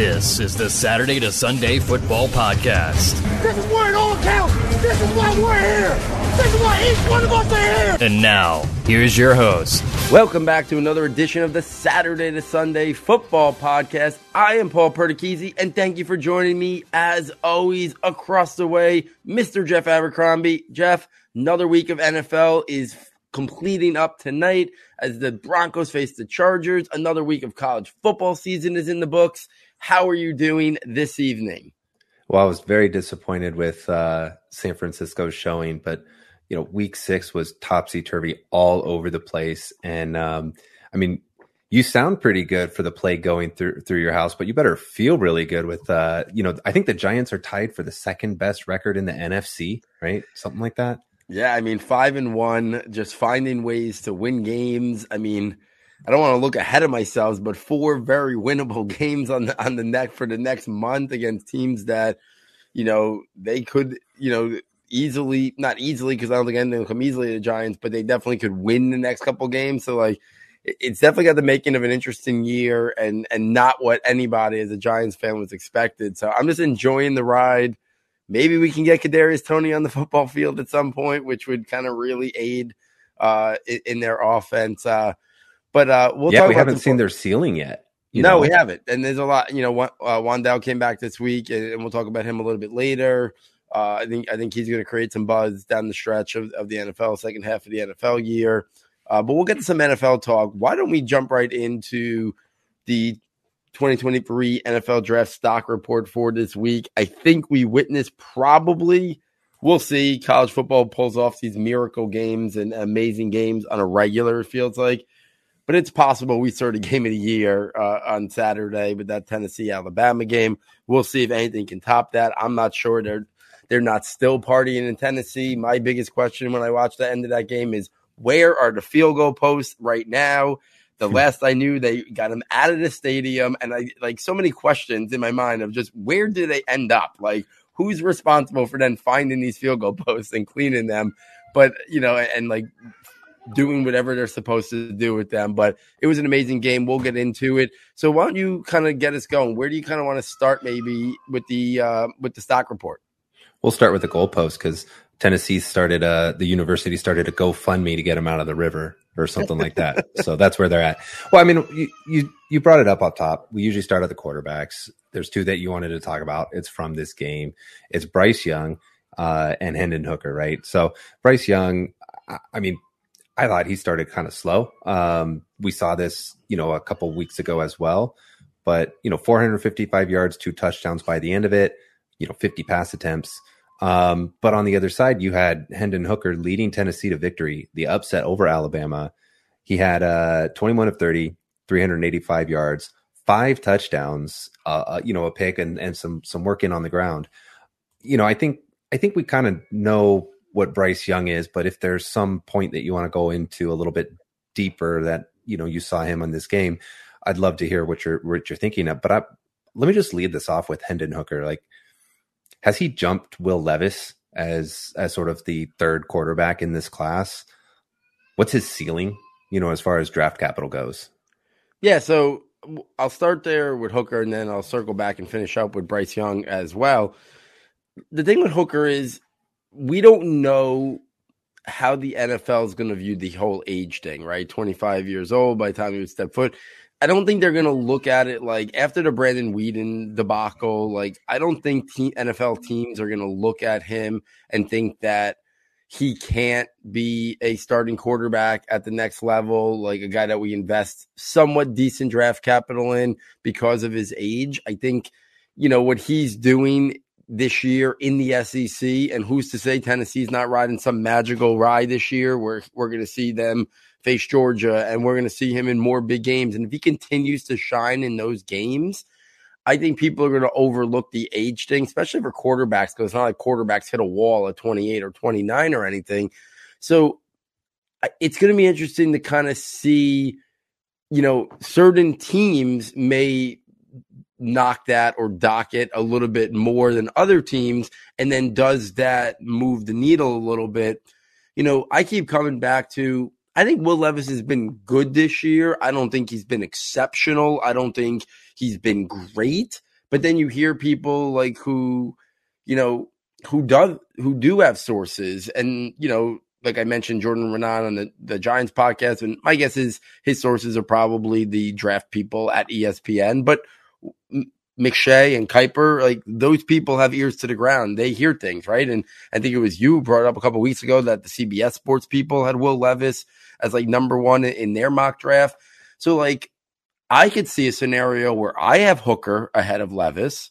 This is the Saturday to Sunday Football Podcast. This is where it all counts. This is why we're here. This is why each one of us are here. And now, here's your host. Welcome back to another edition of the Saturday to Sunday Football Podcast. I am Paul Perticchese, and thank you for joining me as always across the way, Mr. Jeff Abercrombie. Jeff, another week of NFL is completing up tonight as the Broncos face the Chargers. Another week of college football season is in the books. How are you doing this evening? Well, I was very disappointed with uh, San Francisco's showing, but you know, week six was topsy turvy all over the place, and um, I mean, you sound pretty good for the play going through through your house, but you better feel really good with uh, you know, I think the Giants are tied for the second best record in the NFC, right? Something like that. Yeah, I mean, five and one, just finding ways to win games. I mean, I don't want to look ahead of myself, but four very winnable games on the on the neck for the next month against teams that, you know, they could, you know, easily not easily because I don't think anything will come easily to the Giants, but they definitely could win the next couple games. So like it's definitely got the making of an interesting year and and not what anybody as a Giants fan was expected. So I'm just enjoying the ride. Maybe we can get Kadarius Toney on the football field at some point, which would kind of really aid uh, in, in their offense. Uh, but uh, we'll yeah, we haven't seen their ceiling yet. no, know? we haven't. And there's a lot, you know, uh, Wan'Dale came back this week, and, and we'll talk about him a little bit later. Uh, I think I think he's going to create some buzz down the stretch of, of the NFL, second half of the NFL year. Uh, but we'll get to some NFL talk. Why don't we jump right into the 2023 NFL Draft Stock Report for this week? I think we witnessed probably, we'll see, college football pulls off these miracle games and amazing games on a regular, it feels like but it's possible we start a game of the year uh, on Saturday with that Tennessee Alabama game. We'll see if anything can top that. I'm not sure they're they're not still partying in Tennessee. My biggest question when I watched the end of that game is where are the field goal posts right now? The last I knew, they got them out of the stadium, and I like so many questions in my mind of just where did they end up? Like who's responsible for then finding these field goal posts and cleaning them? But you know, and like doing whatever they're supposed to do with them. But it was an amazing game. We'll get into it. So why don't you kind of get us going? Where do you kind of want to start maybe with the uh, with the stock report? We'll start with the goalpost because Tennessee started uh the university started a GoFundMe to get them out of the river or something like that. so that's where they're at. Well, I mean, you, you you brought it up up top. We usually start at the quarterbacks. There's two that you wanted to talk about. It's from this game. It's Bryce Young uh, and Hendon Hooker, right? So Bryce Young, I, I mean, I thought he started kind of slow. Um, we saw this, you know, a couple weeks ago as well. But you know, 455 yards, two touchdowns by the end of it. You know, 50 pass attempts. Um, but on the other side, you had Hendon Hooker leading Tennessee to victory, the upset over Alabama. He had uh, 21 of 30, 385 yards, five touchdowns, uh, uh, you know, a pick and, and some some work in on the ground. You know, I think I think we kind of know what Bryce Young is, but if there's some point that you want to go into a little bit deeper that you know you saw him on this game, I'd love to hear what you're what you're thinking of. But I, let me just lead this off with Hendon Hooker. Like, has he jumped Will Levis as as sort of the third quarterback in this class? What's his ceiling? You know, as far as draft capital goes. Yeah, so I'll start there with Hooker, and then I'll circle back and finish up with Bryce Young as well. The thing with Hooker is we don't know how the NFL is going to view the whole age thing, right? 25 years old by the time he would step foot. I don't think they're going to look at it like after the Brandon Weeden debacle. Like, I don't think te- NFL teams are going to look at him and think that he can't be a starting quarterback at the next level, like a guy that we invest somewhat decent draft capital in because of his age. I think, you know, what he's doing this year in the SEC, and who's to say Tennessee's not riding some magical ride this year where we're going to see them face Georgia and we're going to see him in more big games. And if he continues to shine in those games, I think people are going to overlook the age thing, especially for quarterbacks, because it's not like quarterbacks hit a wall at 28 or 29 or anything. So it's going to be interesting to kind of see, you know, certain teams may knock that or dock it a little bit more than other teams. And then does that move the needle a little bit? You know, I keep coming back to I think Will Levis has been good this year. I don't think he's been exceptional. I don't think he's been great. But then you hear people like who, you know, who does who do have sources, and you know, like I mentioned, Jordan Raanan on the, the Giants podcast, and my guess is his sources are probably the draft people at ESPN. But McShay and Kiper, like those people have ears to the ground. They hear things, right? And I think it was you brought up a couple weeks ago that the CBS sports people had Will Levis as like number one in their mock draft. So like I could see a scenario where I have Hooker ahead of Levis.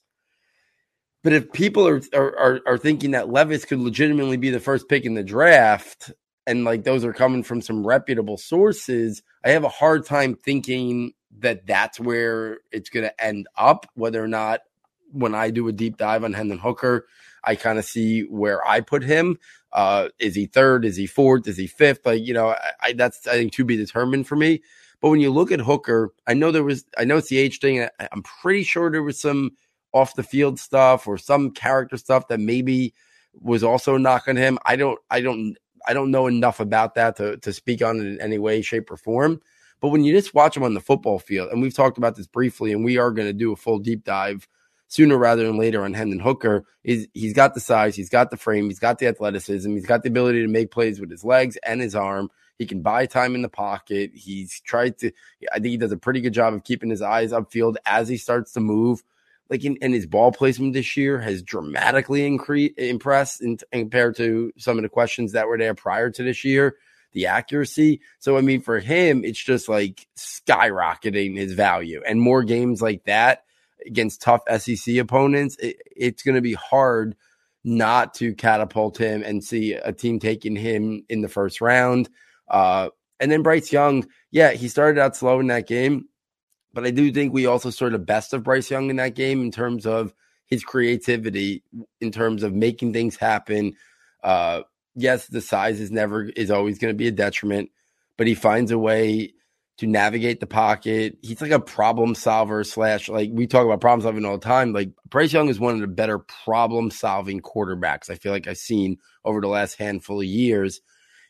But if people are, are are thinking that Levis could legitimately be the first pick in the draft, and like those are coming from some reputable sources, I have a hard time thinking that that's where it's going to end up. Whether or not when I do a deep dive on Hendon Hooker, I kind of see where I put him. Uh, is he third? Is he fourth? Is he fifth? Like you know, I, I that's I think to be determined for me. But when you look at Hooker, I know there was, I know it's the age thing. I'm pretty sure there was some off the field stuff or some character stuff that maybe was also knocking him. I don't, I don't, I don't know enough about that to, to speak on it in any way, shape, or form. But when you just watch him on the football field, and we've talked about this briefly, and we are going to do a full deep dive sooner rather than later on Hendon Hooker, is he's got the size, he's got the frame, he's got the athleticism, he's got the ability to make plays with his legs and his arm. He can buy time in the pocket. He's tried to, I think he does a pretty good job of keeping his eyes upfield as he starts to move. Like in, and his ball placement this year has dramatically increased, impressed in, compared to some of the questions that were there prior to this year. The accuracy. So, I mean, for him, it's just like skyrocketing his value and more games like that against tough SEC opponents. It, it's going to be hard not to catapult him and see a team taking him in the first round. Uh, and then Bryce Young, yeah, he started out slow in that game, but I do think we also saw the best of Bryce Young in that game in terms of his creativity, in terms of making things happen. Uh, yes, the size is never is always going to be a detriment, but he finds a way to navigate the pocket. He's like a problem solver slash like we talk about problem solving all the time. Like Bryce Young is one of the better problem solving quarterbacks I feel like I've seen over the last handful of years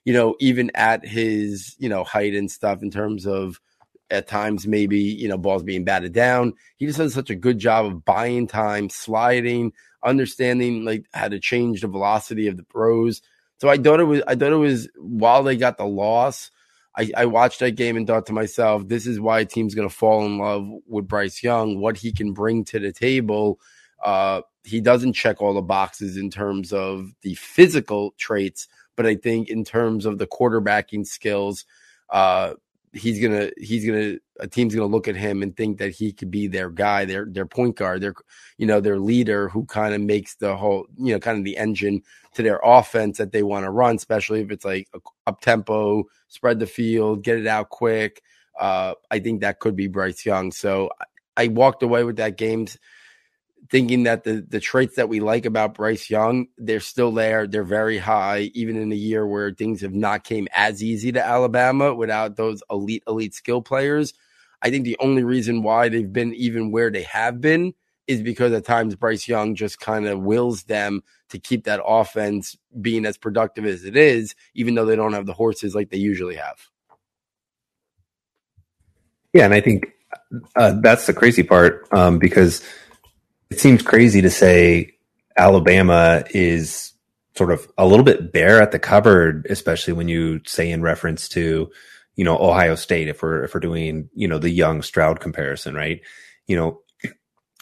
you know, even at his, you know, height and stuff in terms of at times maybe, you know, balls being batted down. He just does such a good job of buying time, sliding, understanding like how to change the velocity of the throws. So I thought it was I thought it was while they got the loss, I, I watched that game and thought to myself, this is why a team's gonna fall in love with Bryce Young, what he can bring to the table. Uh, he doesn't check all the boxes in terms of the physical traits, but I think in terms of the quarterbacking skills, uh, he's gonna he's gonna a team's gonna look at him and think that he could be their guy, their their point guard, their you know their leader who kind of makes the whole you know kind of the engine to their offense that they want to run, especially if it's like up tempo, spread the field, get it out quick. Uh, I think that could be Bryce Young. So I walked away with that game thinking that the the traits that we like about Bryce Young, they're still there. They're very high, even in a year where things have not came as easy to Alabama without those elite elite skill players. I think the only reason why they've been even where they have been is because at times Bryce Young just kind of wills them to keep that offense being as productive as it is, even though they don't have the horses like they usually have. Yeah, and I think uh, that's the crazy part um, because it seems crazy to say Alabama is sort of a little bit bare at the cupboard, especially when you say in reference to, you know, Ohio State, if we're, if we're doing, you know, the young Stroud comparison, right? You know,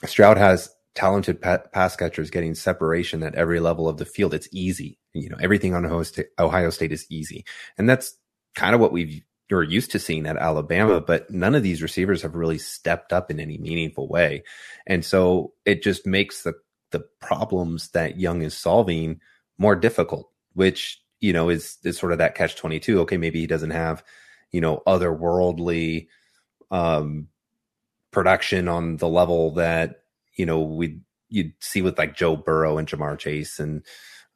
Stroud has talented pass catchers getting separation at every level of the field. It's easy. You know, everything on Ohio State, Ohio State is easy. And that's kind of what we've you're used to seeing at Alabama, but none of these receivers have really stepped up in any meaningful way. And so it just makes the the problems that Young is solving more difficult, which, you know, is is sort of that catch 22. Okay, maybe he doesn't have, you know, otherworldly um production on the level that, you know, we you'd see with like Joe Burrow and Ja'Marr Chase and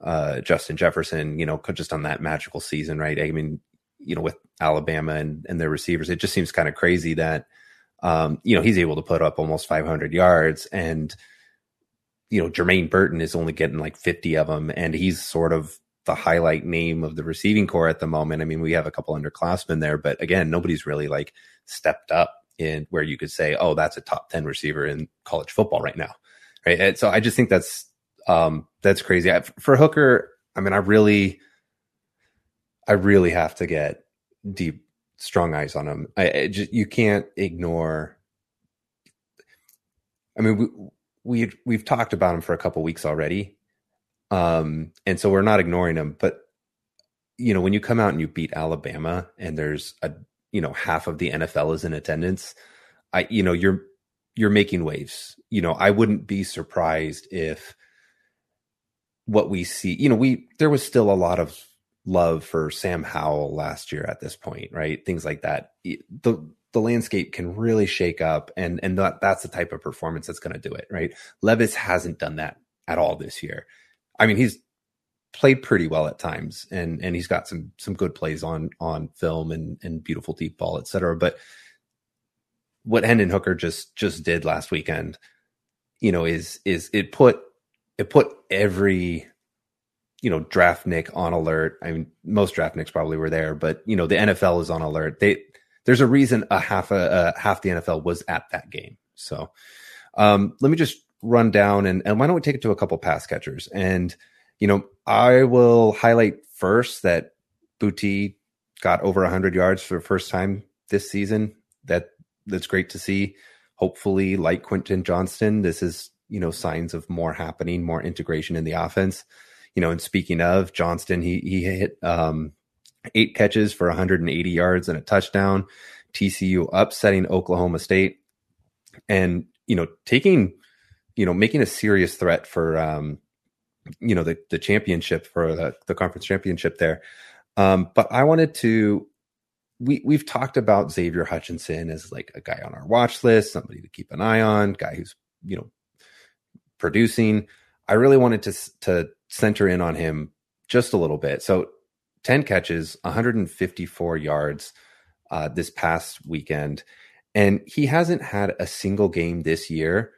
uh, Justin Jefferson, you know, just on that magical season, right? I mean, you know, with Alabama and, and their receivers, it just seems kind of crazy that, um, you know, he's able to put up almost 500 yards and, you know, Jermaine Burton is only getting like 50 of them. And he's sort of the highlight name of the receiving core at the moment. I mean, we have a couple underclassmen there, but again, nobody's really like stepped up in where you could say, oh, that's a top 10 receiver in college football right now. Right. And so I just think that's, um, that's crazy. I, for Hooker, I mean, I really, I really have to get deep, strong eyes on him. I, I just, you can't ignore. I mean, we, we we've talked about him for a couple weeks already, um, and so we're not ignoring them. But you know, when you come out and you beat Alabama, and there's a you know half of the NFL is in attendance, I you know you're you're making waves. You know, I wouldn't be surprised if what we see, you know, we there was still a lot of love for Sam Howell last year at this point, right? Things like that. The the landscape can really shake up and and that that's the type of performance that's going to do it, right? Levis hasn't done that at all this year. I mean, he's played pretty well at times and and he's got some some good plays on on film and and beautiful deep ball, et cetera. But what Hendon Hooker just just did last weekend, you know, is is it put it put every you know draftnik on alert. I mean, most draftniks probably were there, but you know the NFL is on alert. They there's a reason a half a, a half the NFL was at that game. So um, let me just run down and and why don't we take it to a couple pass catchers and you know I will highlight first that Boutte got over 100 yards for the first time this season. That that's great to see. Hopefully, like Quentin Johnston, this is you know signs of more happening, more integration in the offense. You know, and speaking of Johnston, he he hit um, eight catches for 180 yards and a touchdown. TCU upsetting Oklahoma State, and you know taking you know making a serious threat for um, you know the the championship for the the conference championship there. Um, but I wanted to we we've talked about Xavier Hutchinson as like a guy on our watch list, somebody to keep an eye on, guy who's you know producing. I really wanted to to center in on him just a little bit. So 10 catches, 154 yards uh, this past weekend. And he hasn't had a single game this year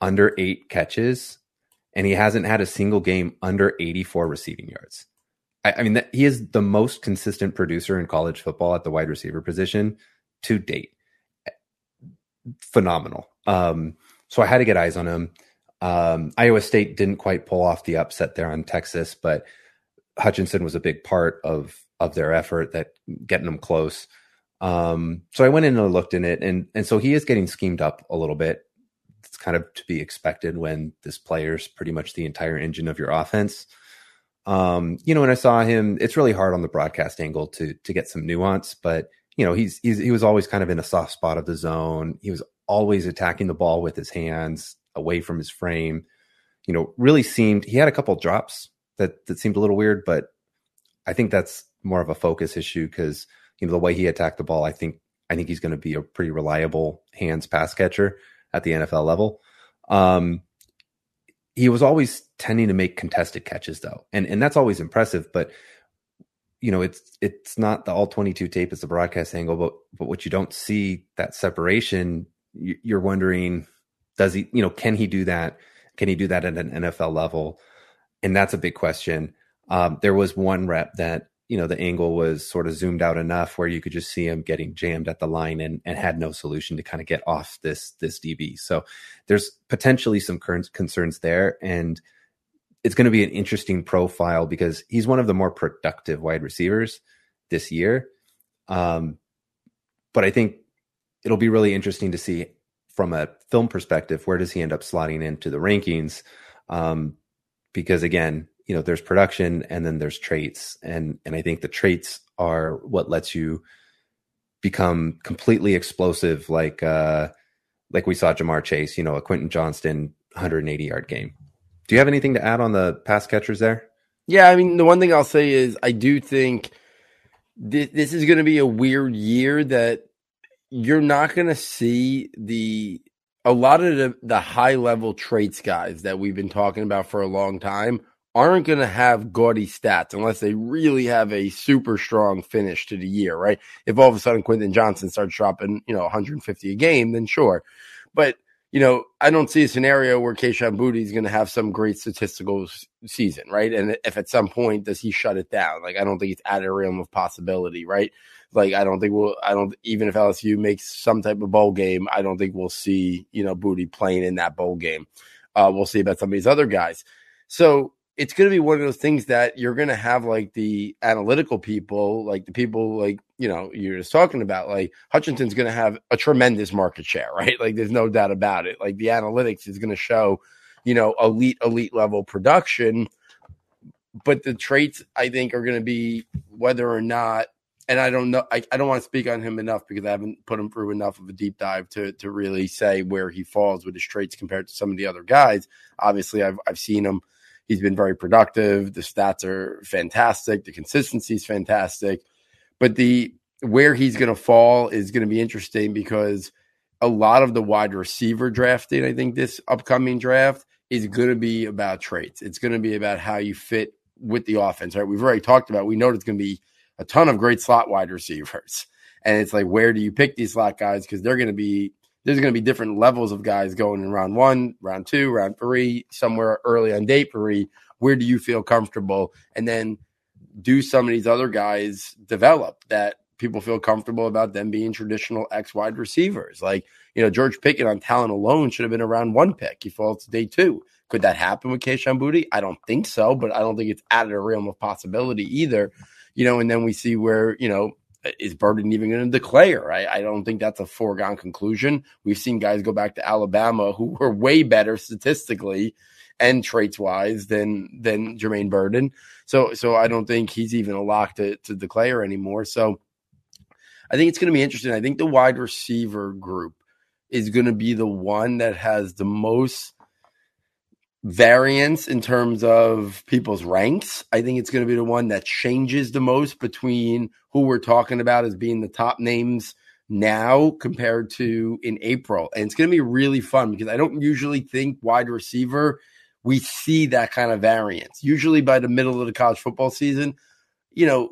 under eight catches, and he hasn't had a single game under 84 receiving yards. I, I mean, that, he is the most consistent producer in college football at the wide receiver position to date. Phenomenal. Um, so I had to get eyes on him. Um, Iowa State didn't quite pull off the upset there on Texas, but Hutchinson was a big part of of their effort that getting them close. Um, so I went in and looked in it, and and so he is getting schemed up a little bit. It's kind of to be expected when this player's pretty much the entire engine of your offense. Um, you know, when I saw him, it's really hard on the broadcast angle to to get some nuance, but you know, he's he's he was always kind of in a soft spot of the zone. He was always attacking the ball with his hands away from his frame. You know, really seemed he had a couple drops that that seemed a little weird, but I think that's more of a focus issue because you know the way he attacked the ball. I think I think he's going to be a pretty reliable hands pass catcher at the NFL level. Um, he was always tending to make contested catches though, and and that's always impressive. But you know, it's it's not the all twenty two tape; it's the broadcast angle. But but what you don't see that separation, you're wondering, does he? You know, can he do that? Can he do that at an NFL level? and that's a big question. Um, there was one rep that you know the angle was sort of zoomed out enough where you could just see him getting jammed at the line and, and had no solution to kind of get off this this DB. So there's potentially some concerns there, and it's going to be an interesting profile because he's one of the more productive wide receivers this year. Um, but I think it'll be really interesting to see from a film perspective where does he end up slotting into the rankings. Um, because again, you know, there's production and then there's traits, and and I think the traits are what lets you become completely explosive, like uh, like we saw Ja'Marr Chase, you know, a Quentin Johnston 180 yard game. Do you have anything to add on the pass catchers there? Yeah, I mean, the one thing I'll say is I do think this, this is going to be a weird year that you're not going to see the a lot of the, the high level traits guys that we've been talking about for a long time aren't going to have gaudy stats unless they really have a super strong finish to the year, right? If all of a sudden Quentin Johnston starts dropping, you know, 150 a game, then sure. But you know, I don't see a scenario where Kayshon Boutte is going to have some great statistical s- season, right? And if at some point does he shut it down? Like, I don't think it's out of realm of possibility, right? Like, I don't think we'll, I don't, even if LSU makes some type of bowl game, I don't think we'll see, you know, Booty playing in that bowl game. Uh, we'll see about some of these other guys. So it's going to be one of those things that you're going to have like the analytical people, like the people like, you know, you're just talking about, like Hutchinson's going to have a tremendous market share, right? Like there's no doubt about it. Like the analytics is going to show, you know, elite, elite level production. But the traits, I think, are going to be whether or not, and I don't know, I, I don't want to speak on him enough because I haven't put him through enough of a deep dive to to really say where he falls with his traits compared to some of the other guys. Obviously, I've I've seen him He's been very productive. The stats are fantastic. The consistency is fantastic. But the where he's going to fall is going to be interesting because a lot of the wide receiver drafting, I think this upcoming draft is going to be about traits. It's going to be about how you fit with the offense, right? We've already talked about, we know it's going to be a ton of great slot wide receivers. And it's like, where do you pick these slot guys? Because they're going to be there's going to be different levels of guys going in round one, round two, round three, somewhere early on day three. Where do you feel comfortable? And then do some of these other guys develop that people feel comfortable about them being traditional X wide receivers? Like, you know, George Pickens on talent alone should have been around one pick. He falls to day two. Could that happen with Kayshon Boutte? I don't think so, but I don't think it's out of the realm of possibility either. You know, and then we see where, you know, Uh, is Burton even going to declare? I, I don't think that's a foregone conclusion. We've seen guys go back to Alabama who were way better statistically and traits wise than than Jermaine Burton. So so I don't think he's even a lock to to declare anymore. So I think it's going to be interesting. I think the wide receiver group is going to be the one that has the most variance in terms of people's ranks. I think it's going to be the one that changes the most between who we're talking about as being the top names now compared to in April. And it's going to be really fun because I don't usually think wide receiver we see that kind of variance. Usually by the middle of the college football season, you know,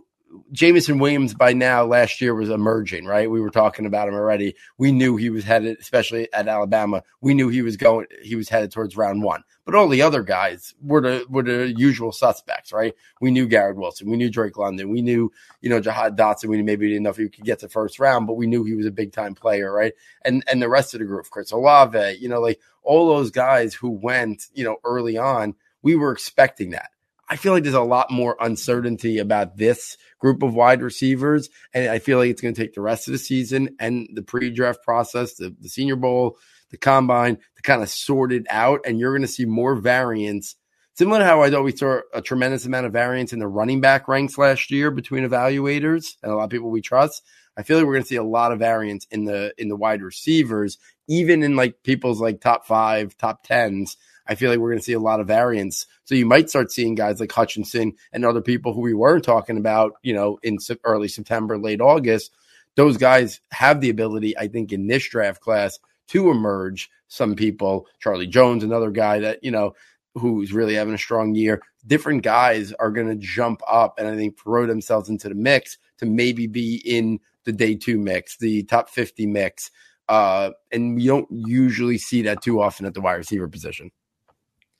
Jameson Williams by now last year was emerging, right? We were talking about him already. We knew he was headed, especially at Alabama. We knew he was going, he was headed towards round one. But all the other guys were the were the usual suspects, right? We knew Garrett Wilson, we knew Drake London, we knew you know Jahan Dotson. We maybe didn't know if he could get to first round, but we knew he was a big time player, right? And and the rest of the group, Chris Olave, you know, like all those guys who went, you know, early on, we were expecting that. I feel like there's a lot more uncertainty about this group of wide receivers. And I feel like it's going to take the rest of the season and the pre draft process, the, the Senior Bowl, the combine to kind of sort it out. And you're going to see more variance. Similar to how I thought we saw a tremendous amount of variance in the running back ranks last year between evaluators and a lot of people we trust. I feel like we're going to see a lot of variance in the in the wide receivers, even in like people's like top five, top tens. I feel like we're going to see a lot of variance. So you might start seeing guys like Hutchinson and other people who we weren't talking about, you know, in early September, late August. Those guys have the ability, I think, in this draft class to emerge. Some people, Charlie Jones, another guy that, you know, who's really having a strong year. Different guys are going to jump up and I think throw themselves into the mix to maybe be in the day two mix, the top 50 mix. Uh, and we don't usually see that too often at the wide receiver position.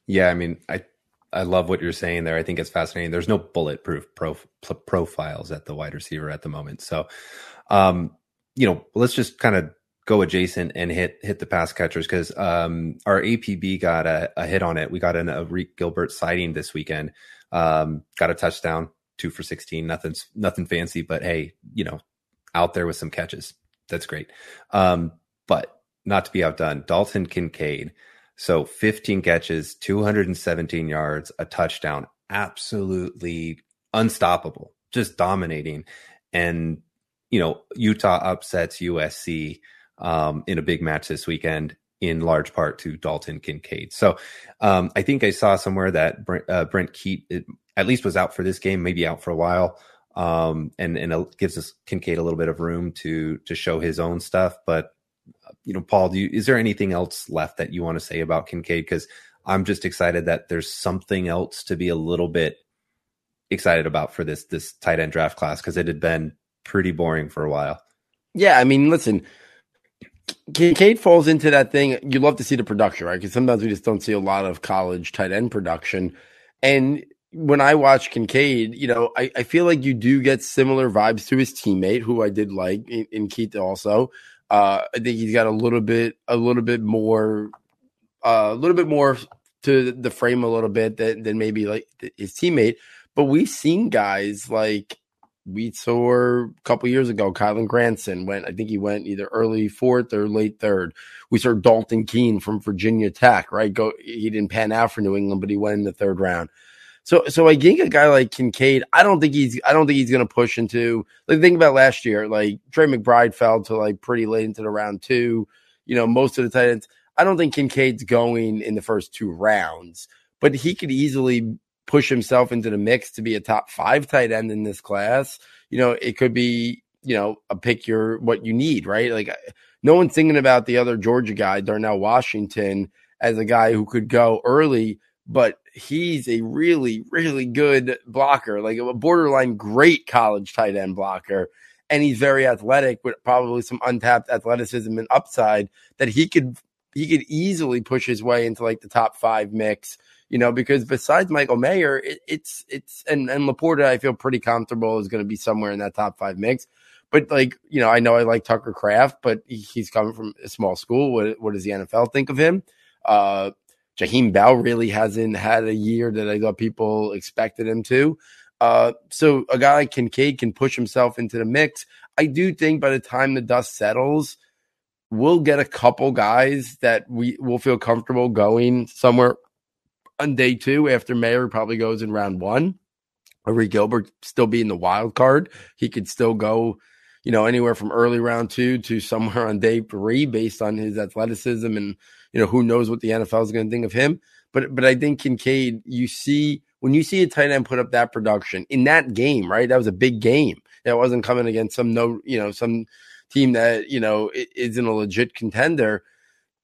Yeah, I mean, I I love what you're saying there. I think it's fascinating. There's no bulletproof prof, profiles at the wide receiver at the moment. So, um, you know, let's just kind of go adjacent and hit hit the pass catchers because um, our APB got a, a, hit on it. We got an, Arik Gilbert sighting this weekend. Um, got a touchdown, two for sixteen. Nothing nothing fancy, but hey, you know, out there with some catches. That's great. Um, but not to be outdone, Dalton Kincaid. So 15 catches, 217 yards, a touchdown, absolutely unstoppable, just dominating. And, you know, Utah upsets USC um, in a big match this weekend in large part to Dalton Kincaid. So um, I think I saw somewhere that Brent, uh, Brent Kuithe at least was out for this game, maybe out for a while. Um, and and it gives us Kincaid a little bit of room to to show his own stuff. But you know, Paul, do you, is there anything else left that you want to say about Kincaid? Because I'm just excited that there's something else to be a little bit excited about for this this tight end draft class because it had been pretty boring for a while. Yeah, I mean, listen, Kincaid falls into that thing. You love to see the production, right? Because sometimes we just don't see a lot of college tight end production. And when I watch Kincaid, you know, I, I feel like you do get similar vibes to his teammate, who I did like in, in Keith also. Uh, I think he's got a little bit, a little bit more, uh, a little bit more to the frame a little bit than, than maybe like his teammate. But we've seen guys like we saw a couple years ago, Kylen Granson went, I think he went either early fourth or late third. We saw Dalton Keene from Virginia Tech, right? Go, he didn't pan out for New England, but he went in the third round. So, so I think a guy like Kincaid, I don't think he's, I don't think he's to push into, like, think about last year, like Trey McBride fell to like pretty late into the round two, you know, most of the tight ends. I don't think Kincaid's going in the first two rounds, but he could easily push himself into the mix to be a top five tight end in this class, you know, it could be, you know, a pick your what you need, right? Like no one's thinking about the other Georgia guy, Darnell Washington, as a guy who could go early, but he's a really, really good blocker, like a borderline great college tight end blocker. And he's very athletic with probably some untapped athleticism and upside that he could he could easily push his way into like the top five mix you know, because besides Michael Mayer, it, it's it's and and LaPorta, I feel pretty comfortable is going to be somewhere in that top five mix. But like you know, I know I like Tucker Kraft, but he's coming from a small school. What what does the NFL think of him? Uh, Jaheim Bell really hasn't had a year that I thought people expected him to. Uh, so a guy like Kincaid can push himself into the mix. I do think by the time the dust settles, we'll get a couple guys that we will feel comfortable going somewhere on day two after Mayer probably goes in round one. Arik Gilbert still being the wild card. He could still go, you know, anywhere from early round two to somewhere on day three based on his athleticism and, you know, who knows what the NFL is going to think of him. But, but I think Kincaid, you see, when you see a tight end put up that production in that game, right? That was a big game. That wasn't coming against some no, you know, some team that, you know, isn't a legit contender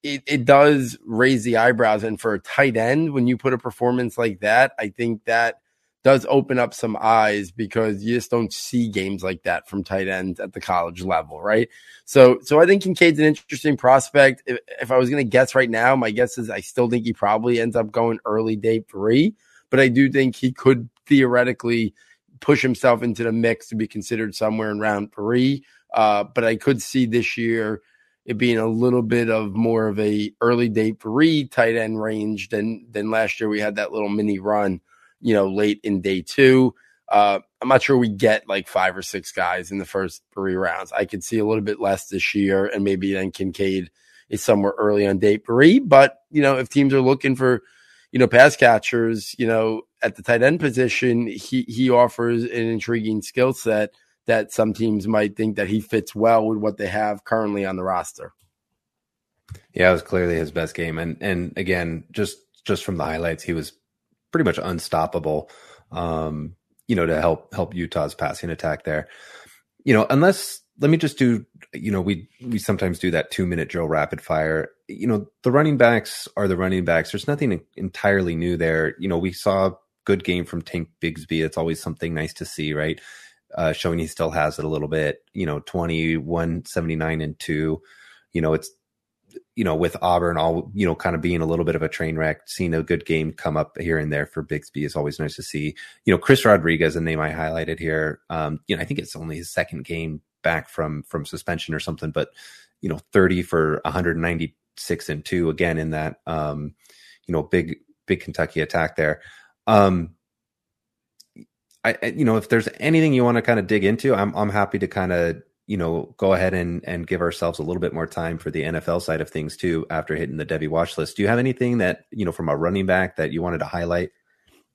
it, it does raise the eyebrows. And for a tight end, when you put a performance like that, I think that does open up some eyes because you just don't see games like that from tight ends at the college level, right? So, so I think Kincaid's an interesting prospect. If, if I was going to guess right now, my guess is I still think he probably ends up going early day three, but I do think he could theoretically push himself into the mix to be considered somewhere in round three. Uh, but I could see this year it being a little bit of more of a early day three tight end range than than last year. We had that little mini run, you know, late in day two. Uh, I'm not sure we get like five or six guys in the first three rounds. I could see a little bit less this year, and maybe then Kincaid is somewhere early on day three. But you know, if teams are looking for, you know, pass catchers, you know, at the tight end position, he he offers an intriguing skill set that some teams might think that he fits well with what they have currently on the roster. Yeah, it was clearly his best game, and and again, just just from the highlights, he was pretty much unstoppable. Um, you know, to help help Utah's passing attack there. You know, unless let me just do. You know, we we sometimes do that two minute drill rapid fire. You know, the running backs are the running backs. There's nothing entirely new there. You know, we saw a good game from Tank Bigsby. It's always something nice to see, right? uh, showing he still has it a little bit. You know, 21, 79 and two. You know, it's you know with Auburn all you know kind of being a little bit of a train wreck. Seeing a good game come up here and there for Bigsby is always nice to see. You know, Chris Rodriguez, a name I highlighted here. Um, you know, I think it's only his second game back from from suspension or something, but you know, 30 for 196 and two again in that um, you know big big Kentucky attack there. Um, I, you know, if there's anything you want to kind of dig into, I'm I'm happy to kind of you know go ahead and and give ourselves a little bit more time for the NFL side of things too after hitting the Devy watch list. Do you have anything that you know from a running back that you wanted to highlight?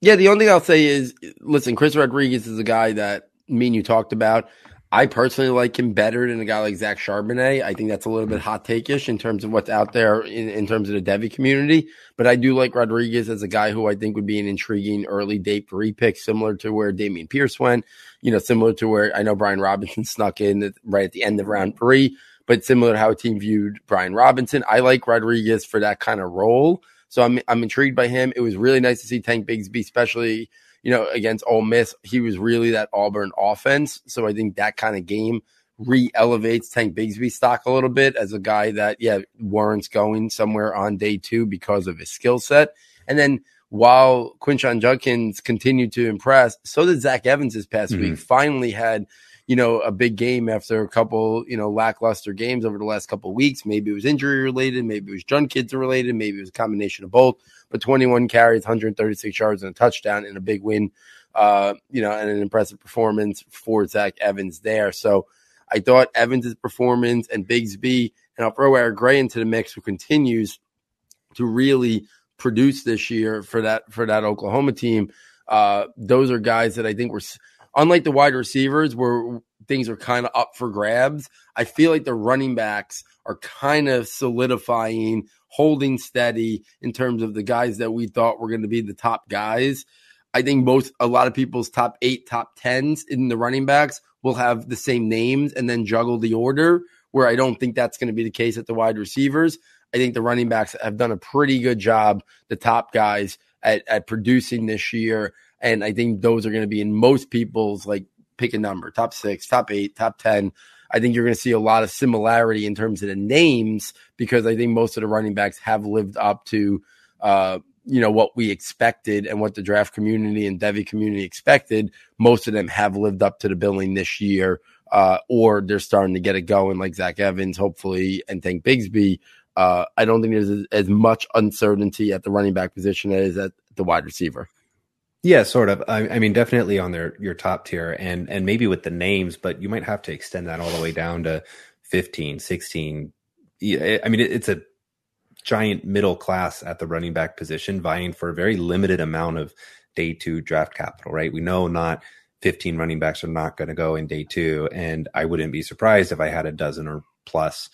Yeah, the only thing I'll say is, listen, Chris Rodriguez is a guy that me and you talked about. I personally like him better than a guy like Zach Charbonnet. I think that's a little bit hot takeish in terms of what's out there in, in terms of the Devy community. But I do like Rodriguez as a guy who I think would be an intriguing early date three pick, similar to where Dameon Pierce went, you know, similar to where I know Brian Robinson snuck in right at the end of round three, but similar to how a team viewed Brian Robinson. I like Rodriguez for that kind of role. So I'm I'm intrigued by him. It was really nice to see Tank Bigsby, especially you know, against Ole Miss, he was really that Auburn offense. So I think that kind of game re elevates Tank Bigsby stock a little bit as a guy that, yeah, warrants going somewhere on day two because of his skill set. And then while Quinshon Judkins continued to impress, so did Zach Evans this past mm-hmm. week. Finally had, you know, a big game after a couple, you know, lackluster games over the last couple weeks. Maybe it was injury related, maybe it was Judkins related, maybe it was a combination of both. But 21 carries, 136 yards, and a touchdown, and a big win. Uh, you know, and an impressive performance for Zach Evans there. So I thought Evans' performance and Bigsby, and I'll throw Eric Gray into the mix, who continues to really produce this year for that for that Oklahoma team. Uh, those are guys that I think were unlike the wide receivers where things are kind of up for grabs. I feel like the running backs are kind of solidifying, holding steady in terms of the guys that we thought were going to be the top guys. I think most a lot of people's top eight, top tens in the running backs will have the same names and then juggle the order. Where I don't think that's going to be the case at the wide receivers. I think the running backs have done a pretty good job, the top guys, at, at producing this year. And I think those are going to be in most people's like pick a number top six, top eight, top 10. I think you're going to see a lot of similarity in terms of the names because I think most of the running backs have lived up to, uh, you know, what we expected and what the draft community and Devy community expected. Most of them have lived up to the billing this year, uh, or they're starting to get it going, like Zach Evans, hopefully, and Tank Bigsby. Uh, I don't think there's as, as, much uncertainty at the running back position as at the wide receiver. Yeah, sort of. I, I, mean, definitely on their your top tier, and and maybe with the names, but you might have to extend that all the way down to 15, 16. I mean, it, it's a giant middle class at the running back position, vying for a very limited amount of day two draft capital. Right? We know not 15 running backs are not going to go in day two, and I wouldn't be surprised if I had a dozen or plus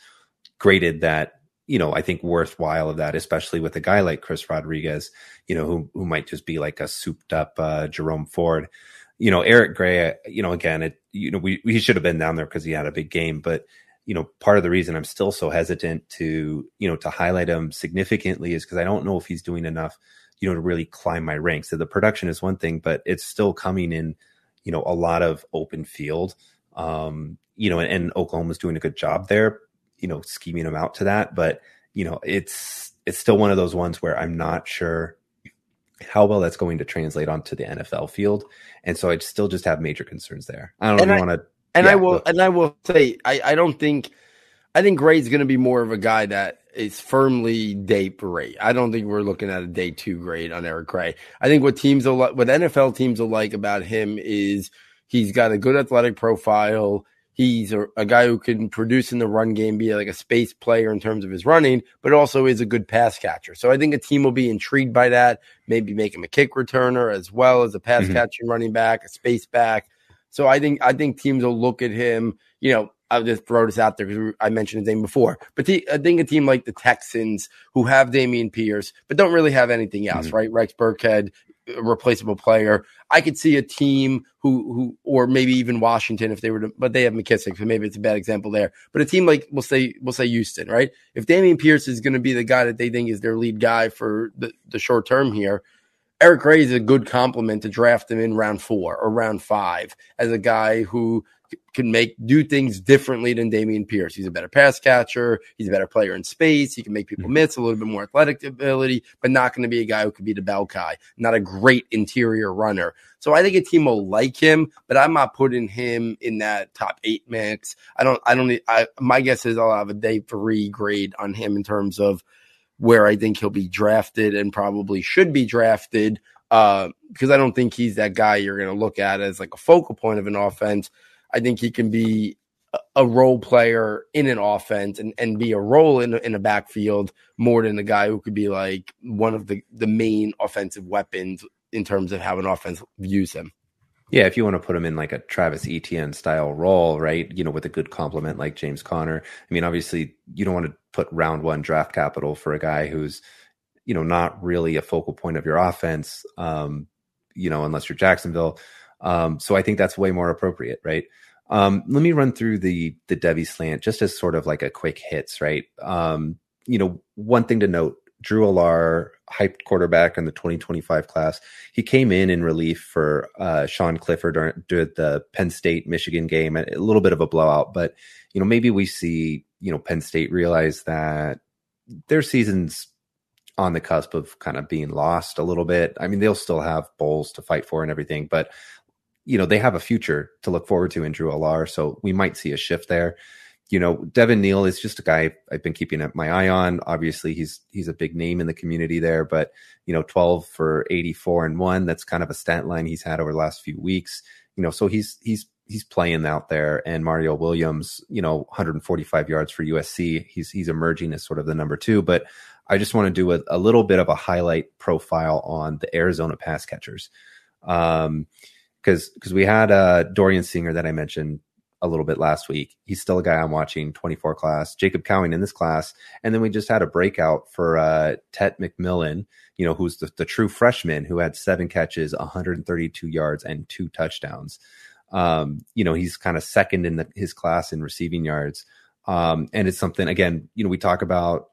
graded that you know, I think worthwhile of that, especially with a guy like Chris Rodriguez, you know, who who might just be like a souped up uh, Jerome Ford. You know, Eric Gray, you know, again, it you know, we he should have been down there because he had a big game, but you know, part of the reason I'm still so hesitant to, you know, to highlight him significantly is because I don't know if he's doing enough, you know, to really climb my ranks. So the production is one thing, but it's still coming in, you know, a lot of open field. Um, you know, and, and Oklahoma's doing a good job there you know, scheming them out to that. But, you know, it's, it's still one of those ones where I'm not sure how well that's going to translate onto the NFL field. And so I still just have major concerns there. I don't want to. And yeah, I will, and I will say, I, I don't think, I think Gray's going to be more of a guy that is firmly day three. I don't think we're looking at a day two grade on Eric Gray. I think what teams will, what NFL teams will like about him is he's got a good athletic profile. He's a, a, guy who can produce in the run game, be like a space player in terms of his running, but also is a good pass catcher. So I think a team will be intrigued by that. Maybe make him a kick returner as well as a pass mm-hmm. catching running back, a space back. So I think I think teams will look at him. You know, I'll just throw this out there because I mentioned his name before. But the, I think a team like the Texans, who have Dameon Pierce, but don't really have anything else, mm-hmm. right? Rex Burkhead replaceable player. I could see a team who who or maybe even Washington if they were to, but they have McKissic, so maybe it's a bad example there. But a team like we'll say we'll say Houston, right? If Dameon Pierce is going to be the guy that they think is their lead guy for the, the short term here, Eric Gray is a good compliment to draft him in round four or round five as a guy who can make do things differently than Dameon Pierce. He's a better pass catcher. He's a better player in space. He can make people mm-hmm. miss a little bit more athletic ability, but not going to be a guy who could be the bell guy. Not a great interior runner. So I think a team will like him, but I'm not putting him in that top eight mix. I don't. I don't. I, my guess is I'll have a day three grade on him in terms of where I think he'll be drafted and probably should be drafted. Because uh, I don't think he's that guy you're going to look at as like a focal point of an offense. I think he can be a role player in an offense and, and be a role in, in a backfield more than the guy who could be like one of the, the main offensive weapons in terms of how an offense views him. Yeah, if you want to put him in like a Travis Etienne style role, right? You know, with a good complement like James Conner. I mean, obviously, you don't want to put round one draft capital for a guy who's, you know, not really a focal point of your offense, um, you know, unless you're Jacksonville. Um, so I think that's way more appropriate, right? Um, let me run through the the Devy slant just as sort of like a quick hits, right? Um, you know, one thing to note: Drew Allar, hyped quarterback in the 2025 class. He came in in relief for uh, Sean Clifford during, during the Penn State Michigan game, a little bit of a blowout. But you know, maybe we see you know Penn State realize that their season's on the cusp of kind of being lost a little bit. I mean, they'll still have bowls to fight for and everything, but you know, they have a future to look forward to in Drew Allar. So we might see a shift there. You know, Devin Neal is just a guy I've been keeping my eye on. Obviously, he's he's a big name in the community there, but you know, 12 for 84 and one, that's kind of a stat line he's had over the last few weeks. You know, so he's he's he's playing out there and Mario Williams, you know, 145 yards for USC. He's he's emerging as sort of the number 2, but I just want to do a, a little bit of a highlight profile on the Arizona pass catchers. Um, because because we had uh, Dorian Singer that I mentioned a little bit last week. He's still a guy I'm watching 24 class. Jacob Cowing in this class, and then we just had a breakout for uh, Tet McMillan. You know, who's the, the true freshman who had seven catches, 132 yards, and two touchdowns. Um, you know, he's kind of second in the, his class in receiving yards. Um, and it's something again, you know, we talk about,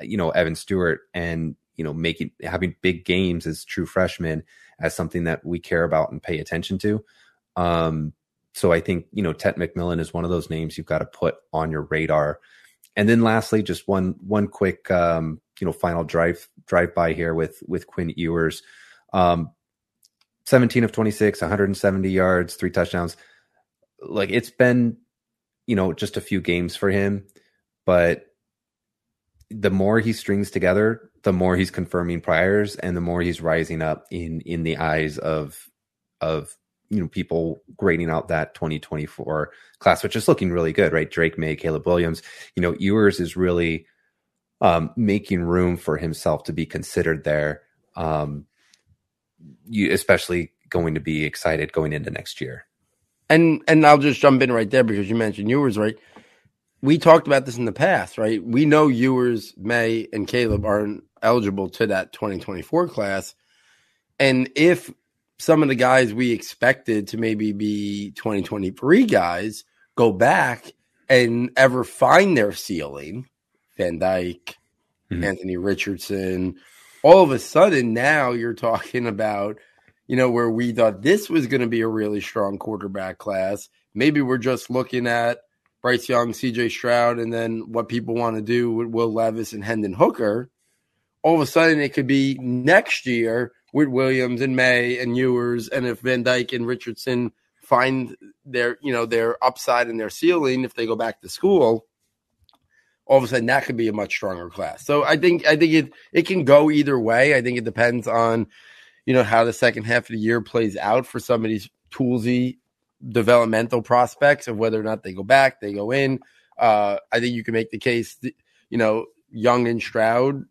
you know, Evan Stewart and, you know, making, having big games as true freshmen as something that we care about and pay attention to. Um, so I think you know Tet McMillan is one of those names you've got to put on your radar. And then lastly, just one one quick um, you know final drive drive by here with with Quinn Ewers. Um, 17 of 26, 170 yards, three touchdowns. Like it's been, you know, just a few games for him, but the more he strings together, the more he's confirming priors and the more he's rising up in in the eyes of of you know people grading out that 2024 class which is looking really good right drake Maye, caleb williams you know ewers is really um making room for himself to be considered there um you especially going to be excited going into next year and and i'll just jump in right there because you mentioned ewers right we talked about this in the past, right? We know Ewers, Maye, and Caleb aren't eligible to that 2024 class. And if some of the guys we expected to maybe be 2023 guys go back and ever find their ceiling, Van Dyke, mm-hmm. Anthony Richardson, all of a sudden now you're talking about, you know, where we thought this was going to be a really strong quarterback class. Maybe we're just looking at Bryce Young, CJ Stroud, and then what people want to do with Will Levis and Hendon Hooker, all of a sudden it could be next year with Williams and Maye and Ewers, and if Van Dyke and Richardson find their you know their upside and their ceiling if they go back to school, all of a sudden that could be a much stronger class. So I think I think it it can go either way. I think it depends on you know how the second half of the year plays out for some of these toolsy developmental prospects of whether or not they go back, they go in. Uh, I think you can make the case, you know, Young and Stroud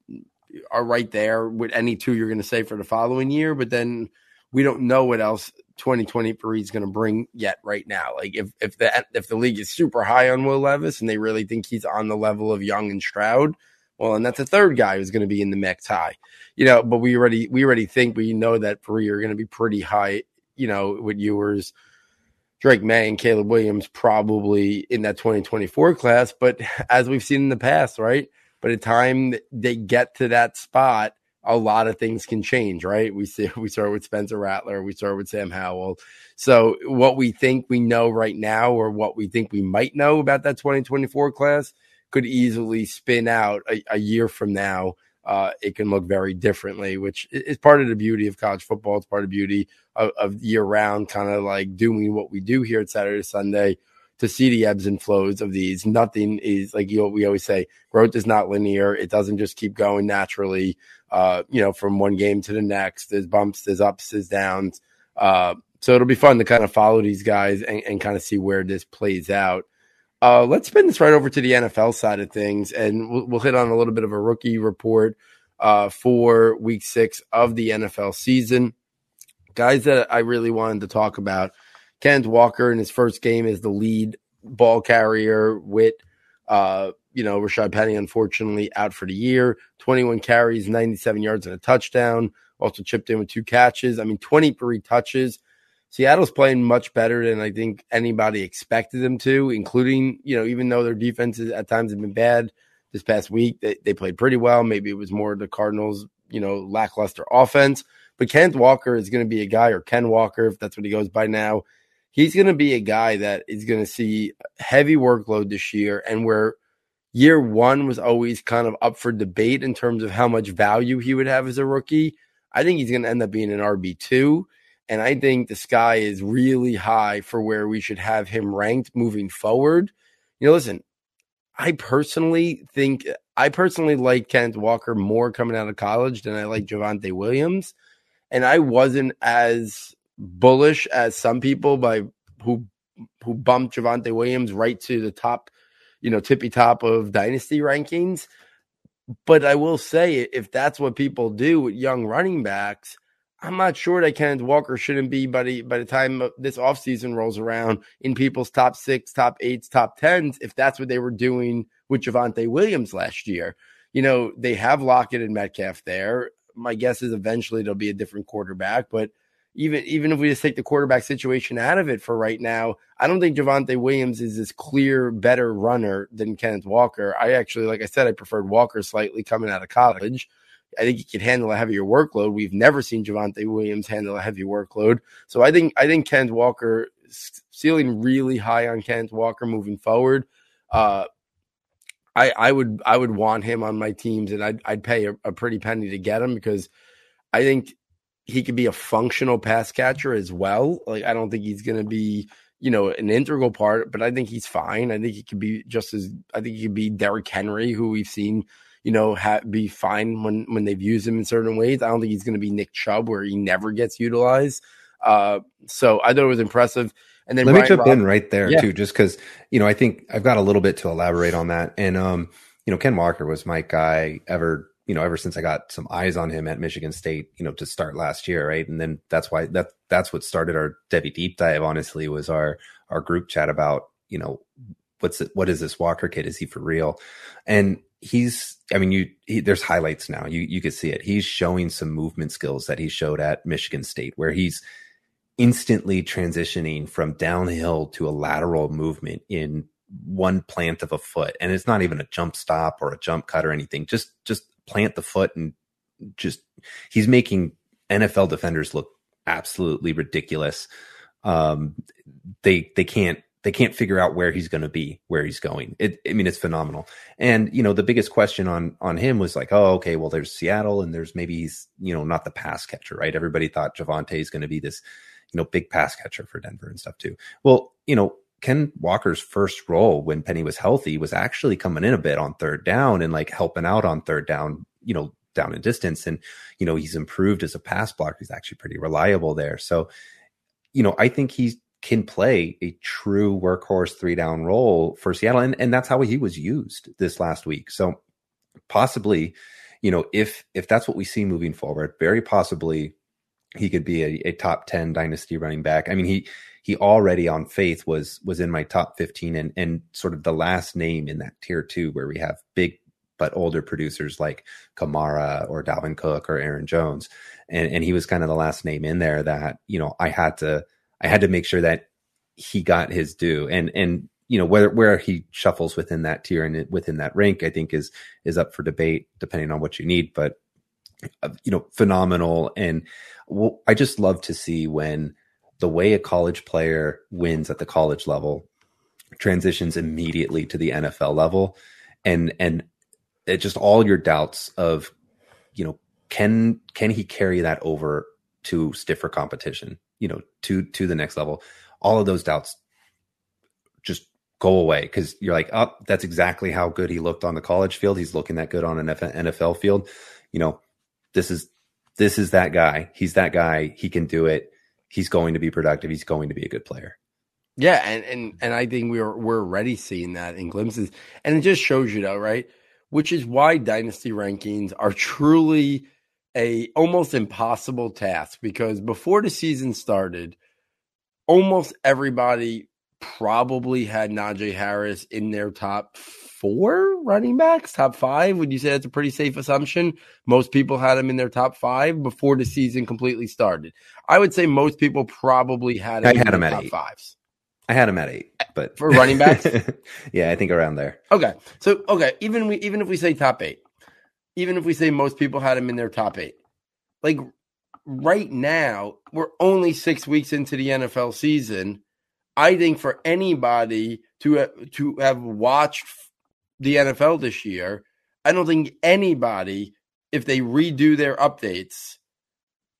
are right there with any two you're going to say for the following year, but then we don't know what else 2023 is going to bring yet right now. Like if if the if the league is super high on Will Levis and they really think he's on the level of Young and Stroud, well, and that's a third guy who's going to be in the mix high, you know. But we already we already think we know that three are going to be pretty high, you know, with Ewers, Drake Maye and Caleb Williams probably in that 2024 class. But as we've seen in the past, right? By the time they get to that spot, a lot of things can change, right? We see we start with Spencer Rattler, we start with Sam Howell. So what we think we know right now, or what we think we might know about that 2024 class, could easily spin out a, a year from now uh, it can look very differently, which is part of the beauty of college football. It's part of the beauty of, of year round, kind of like doing what we do here at Saturday Sunday to see the ebbs and flows of these. Nothing is like you we always say, growth is not linear. It doesn't just keep going naturally. Uh, you know, from one game to the next, there's bumps, there's ups, there's downs. Uh, so it'll be fun to kind of follow these guys and, and kind of see where this plays out. Uh, let's spin this right over to the NFL side of things, and we'll, we'll hit on a little bit of a rookie report uh, for Week Six of the NFL season. Guys that I really wanted to talk about: Kenneth Walker in his first game as the lead ball carrier with, uh, you know, Rashad Penny unfortunately out for the year. Twenty-one carries, ninety-seven yards, and a touchdown. Also chipped in with two catches. I mean, twenty-three touches Seattle's playing much better than I think anybody expected them to, including, you know, even though their defenses at times have been bad, this past week. They, they played pretty well. Maybe it was more the Cardinals, you know, lackluster offense. But Kenneth Walker is going to be a guy, or Ken Walker, if that's what he goes by now. He's going to be a guy that is going to see heavy workload this year, and where year one was always kind of up for debate in terms of how much value he would have as a rookie. I think he's going to end up being an RB two. And I think the sky is really high for where we should have him ranked moving forward. You know, listen, I personally think I personally like Kenneth Walker more coming out of college than I like Javonte Williams. And I wasn't as bullish as some people by who who bumped Javonte Williams right to the top, you know, tippy top of dynasty rankings. But I will say, if that's what people do with young running backs, I'm not sure that Kenneth Walker shouldn't be by the by the time this offseason rolls around in people's top six, top eights, top tens, if that's what they were doing with Javonte Williams last year. You know, they have Lockett and Metcalf there. My guess is eventually there'll be a different quarterback, but even even if we just take the quarterback situation out of it for right now, I don't think Javonte Williams is this clear better runner than Kenneth Walker. I actually, like I said, I preferred Walker slightly coming out of college. I think he can handle a heavier workload. We've never seen Javonte Williams handle a heavy workload. So I think I think Ken Walker ceiling really high on Ken Walker moving forward. Uh, I I would I would want him on my teams, and I'd I'd pay a, a pretty penny to get him because I think he could be a functional pass catcher as well. Like I don't think he's going to be you know an integral part, but I think he's fine. I think he could be just as I think he could be Derrick Henry, who we've seen you know, ha- be fine when when they've used him in certain ways. I don't think he's going to be Nick Chubb where he never gets utilized. Uh, so I thought it was impressive. And then let Brian me jump Rob- in right there yeah. too, just because you know I think I've got a little bit to elaborate on that. And um, you know, Ken Walker was my guy ever. You know, ever since I got some eyes on him at Michigan State, you know, to start last year, right? And then that's why that that's what started our Devy deep dive. Honestly, was our our group chat about you know what's it, what is this Walker kid? Is he for real? And he's i mean you he, there's highlights now you you could see it he's showing some movement skills that he showed at michigan state where he's instantly transitioning from downhill to a lateral movement in one plant of a foot and it's not even a jump stop or a jump cut or anything just just plant the foot and just he's making nfl defenders look absolutely ridiculous um they they can't they can't figure out where he's going to be, where he's going. It, I mean, it's phenomenal. And you know, the biggest question on on him was like, oh, okay, well, there's Seattle, and there's maybe he's you know not the pass catcher, right? Everybody thought Javonte is going to be this you know big pass catcher for Denver and stuff too. Well, you know, Ken Walker's first role when Penny was healthy was actually coming in a bit on third down and like helping out on third down, you know, down in distance. And, you know, he's improved as a pass blocker. He's actually pretty reliable there. So, you know, I think he can play a true workhorse three down role for Seattle. And, and that's how he was used this last week. So possibly, you know, if if that's what we see moving forward, very possibly he could be a, a top 10 dynasty running back. I mean, he he already on faith was was in my top 15 and and sort of the last name in that tier two where we have big but older producers like Kamara or Dalvin Cook or Aaron Jones. And and he was kind of the last name in there that, you know, I had to I had to make sure that he got his due. And and you know where where he shuffles within that tier and within that rank, I think is is up for debate depending on what you need. But uh, you know, phenomenal. And well, I just love to see when the way a college player wins at the college level transitions immediately to the NFL level, and and it just all your doubts of you know can can he carry that over to stiffer competition you know to to the next level? All of those doubts just go away because you're like oh that's exactly how good he looked on the college field. He's looking that good on an nfl field. You know this is this is that guy. He's that guy. He can do it. He's going to be productive. He's going to be a good player. Yeah and and and i think we're we're already seeing that in glimpses. And it just shows you though right? Which is why dynasty rankings are truly a almost impossible task because before the season started, almost everybody probably had Najee Harris in their top four running backs, top five. Would you say that's a pretty safe assumption? Most people had him in their top five before the season completely started. I would say most people probably had him I had him at top eight. fives. I had him at eight, but for running backs. yeah, I think around there. Okay, so okay, even we even if we say top eight, even if we say most people had him in their top eight, like right now we're only six weeks into the NFL season. I think for anybody to to have watched the NFL this year, I don't think anybody, if they redo their updates,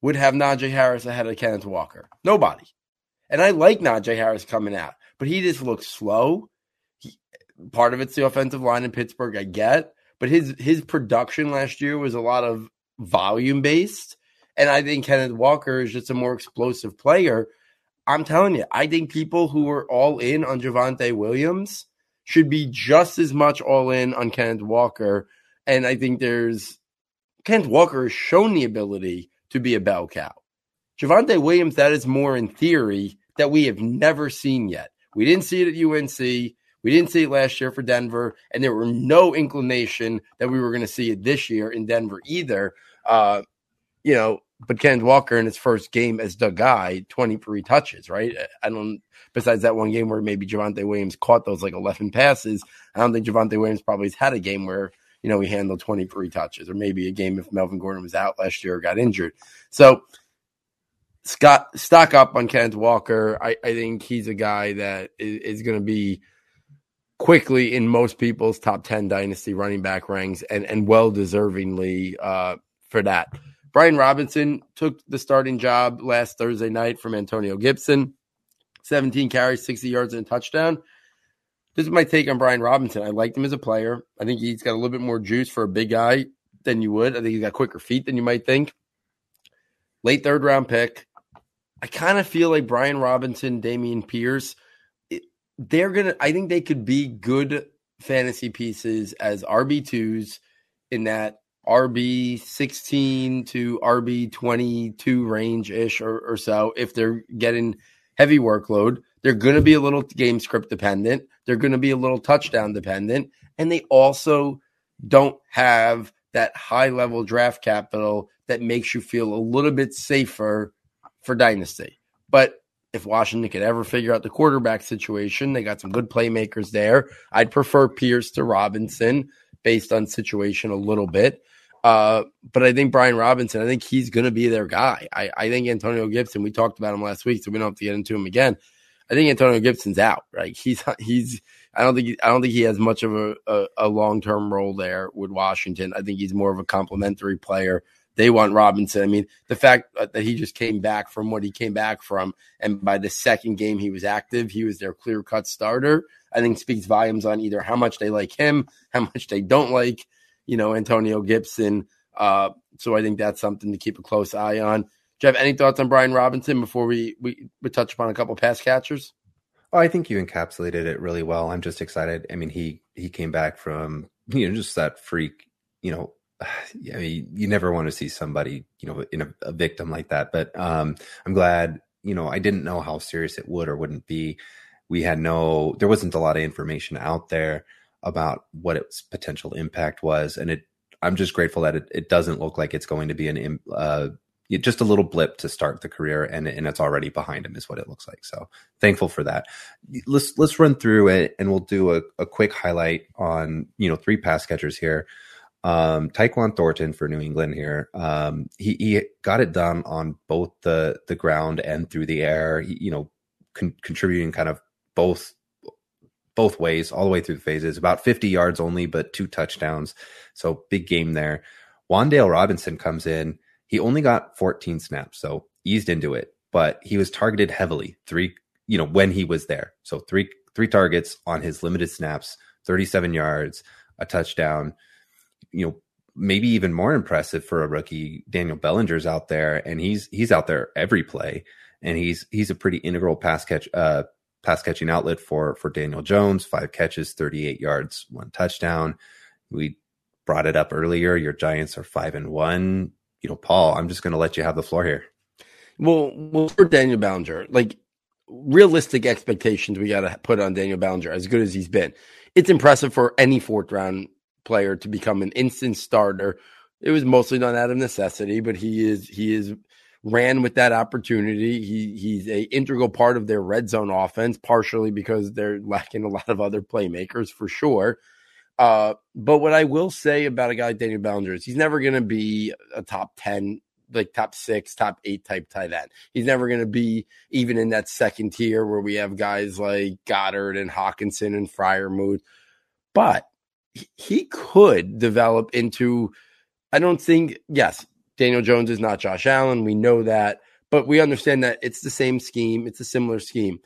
would have Najee Harris ahead of Kenneth Walker. Nobody. And I like Najee Harris coming out, but he just looks slow. He, part of it's the offensive line in Pittsburgh, I get, but his his production last year was a lot of volume based. And I think Kenneth Walker is just a more explosive player. I'm telling you, I think people who were all in on Javonte Williams should be just as much all in on Kenneth Walker. And I think there's Kenneth Walker has shown the ability to be a bell cow. Javonte Williams, that is more in theory that we have never seen yet. We didn't see it at UNC. We didn't see it last year for Denver, and there were no inclination that we were going to see it this year in Denver either. Uh, you know, but Kenneth Walker in his first game as the guy, 23 touches, right? I don't, besides that one game where maybe Javonte Williams caught those like 11 passes, I don't think Javonte Williams probably has had a game where, you know, he handled 23 touches or maybe a game if Melvin Gordon was out last year or got injured. So, Scott, stock up on Kenneth Walker. I, I think he's a guy that is, is going to be quickly in most people's top 10 dynasty running back ranks and, and well deservingly uh, for that. Brian Robinson took the starting job last Thursday night from Antonio Gibson. 17 carries, 60 yards, and a touchdown. This is my take on Brian Robinson. I liked him as a player. I think he's got a little bit more juice for a big guy than you would. I think he's got quicker feet than you might think. Late third round pick. I kind of feel like Brian Robinson, Dameon Pierce, they're going to, I think they could be good fantasy pieces as RB2s in that RB 16 to RB 22 range ish or, or so. If they're getting heavy workload, they're going to be a little game script dependent. They're going to be a little touchdown dependent. And they also don't have that high level draft capital that makes you feel a little bit safer for dynasty. But if Washington could ever figure out the quarterback situation, they got some good playmakers there. I'd prefer Pierce to Robinson based on situation a little bit. Uh, but I think Brian Robinson, I think he's going to be their guy. I, I think Antonio Gibson, we talked about him last week, so we don't have to get into him again. I think Antonio Gibson's out. Right? He's he's. I don't think I don't think he has much of a, a, a long term role there with Washington. I think he's more of a complementary player. They want Robinson. I mean, the fact that he just came back from what he came back from, and by the second game he was active, he was their clear cut starter. I think speaks volumes on either how much they like him, how much they don't like you know, Antonio Gibson. Uh, so I think that's something to keep a close eye on. Do you have any thoughts on Brian Robinson before we, we, we touch upon a couple pass catchers? Oh, I think you encapsulated it really well. I'm just excited. I mean, he he came back from you know just that freak. You know, I mean, you never want to see somebody you know in a, a victim like that. But um, I'm glad. You know, I didn't know how serious it would or wouldn't be. We had no, there wasn't a lot of information out there about what its potential impact was, and it. I'm just grateful that it, it doesn't look like it's going to be an uh, just a little blip to start the career, and and it's already behind him, is what it looks like. So thankful for that. Let's let's run through it, and we'll do a, a quick highlight on you know three pass catchers here. Um, Tyquan Thornton for New England here. Um, he, he got it done on both the the ground and through the air. He, you know, con- contributing kind of both both ways, all the way through the phases. About 50 yards only, but two touchdowns. So big game there. Wan'Dale Robinson comes in. He only got 14 snaps, so eased into it, but he was targeted heavily. Three, you know, when he was there. So three three targets on his limited snaps, 37 yards, a touchdown. You know, maybe even more impressive for a rookie. Daniel Bellinger's out there, and he's he's out there every play, and he's he's a pretty integral pass catch uh, pass catching outlet for for Daniel Jones. Five catches, 38 yards, one touchdown. We brought it up earlier. Your Giants are five and one. You know, Paul, I'm just going to let you have the floor here. Well, well, for Daniel Bellinger, like realistic expectations we got to put on Daniel Bellinger, as good as he's been. It's impressive for any fourth round player to become an instant starter. It was mostly done out of necessity, but he is he is ran with that opportunity. He he's a integral part of their red zone offense, partially because they're lacking a lot of other playmakers for sure. Uh, but what I will say about a guy like Daniel Bellinger is he's never going to be a top 10, like top six, top eight type tight end. He's never going to be even in that second tier where we have guys like Goedert and Hockenson and Freiermuth. But he could develop into, I don't think, yes, Daniel Jones is not Josh Allen. We know that, but we understand that it's the same scheme. It's a similar scheme.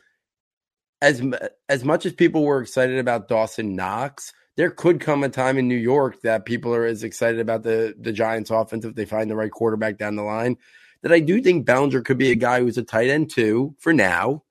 As, as much as people were excited about Dawson Knox, there could come a time in New York that people are as excited about the the Giants offense if they find the right quarterback down the line. That I do think Bellinger could be a guy who's a tight end too for now,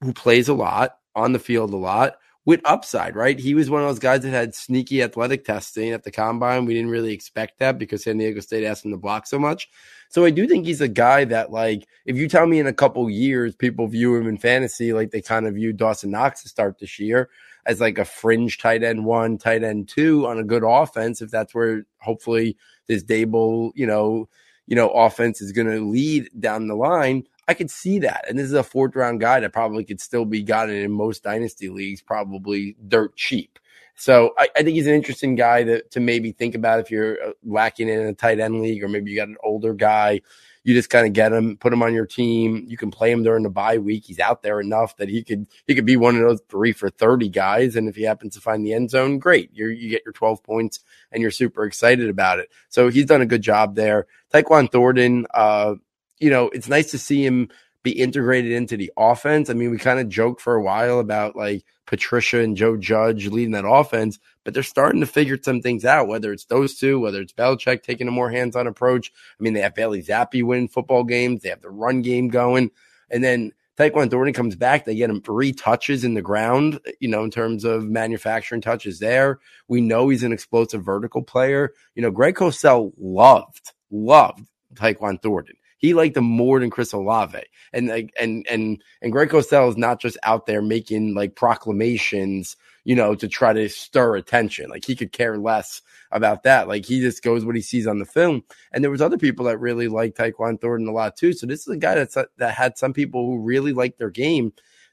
who plays a lot on the field a lot with upside, right? He was one of those guys that had sneaky athletic testing at the combine. We didn't really expect that because San Diego State asked him to block so much. So I do think he's a guy that, like, if you tell me in a couple years people view him in fantasy like they kind of view Dawson Knox to start this year, as like a fringe tight end one, tight end two on a good offense, if that's where hopefully this Daboll, you know, you know, offense is going to lead down the line. I could see that. And this is a fourth round guy that probably could still be gotten in most dynasty leagues, probably dirt cheap. So I, I, think he's an interesting guy to, to maybe think about if you're uh, lacking in a tight end league, or maybe you got an older guy you just kind of get him, put him on your team. You can play him during the bye week. He's out there enough that he could he could be one of those three for thirty guys. And if he happens to find the end zone, great. You you get your twelve points and you're super excited about it. So he's done a good job there. Tyquan Thornton, uh, you know, it's nice to see him be integrated into the offense. I mean, we kind of joked for a while about like Patricia and Joe Judge leading that offense, but they're starting to figure some things out, whether it's those two, whether it's Belichick taking a more hands on approach. I mean, they have Bailey Zappe winning football games, they have the run game going. And then Tyquan Thornton comes back, they get him three touches in the ground, you know, in terms of manufacturing touches there. We know he's an explosive vertical player. You know, Greg Cosell loved, loved Tyquan Thornton. He liked him more than Chris Olave. And like and and and Greg Cosell is not just out there making like proclamations, you know, to try to stir attention. Like he could care less about that. Like he just goes what he sees on the film. And there was other people that really liked Tyquan Thornton a lot too. So this is a guy that's uh, that had some people who really liked their game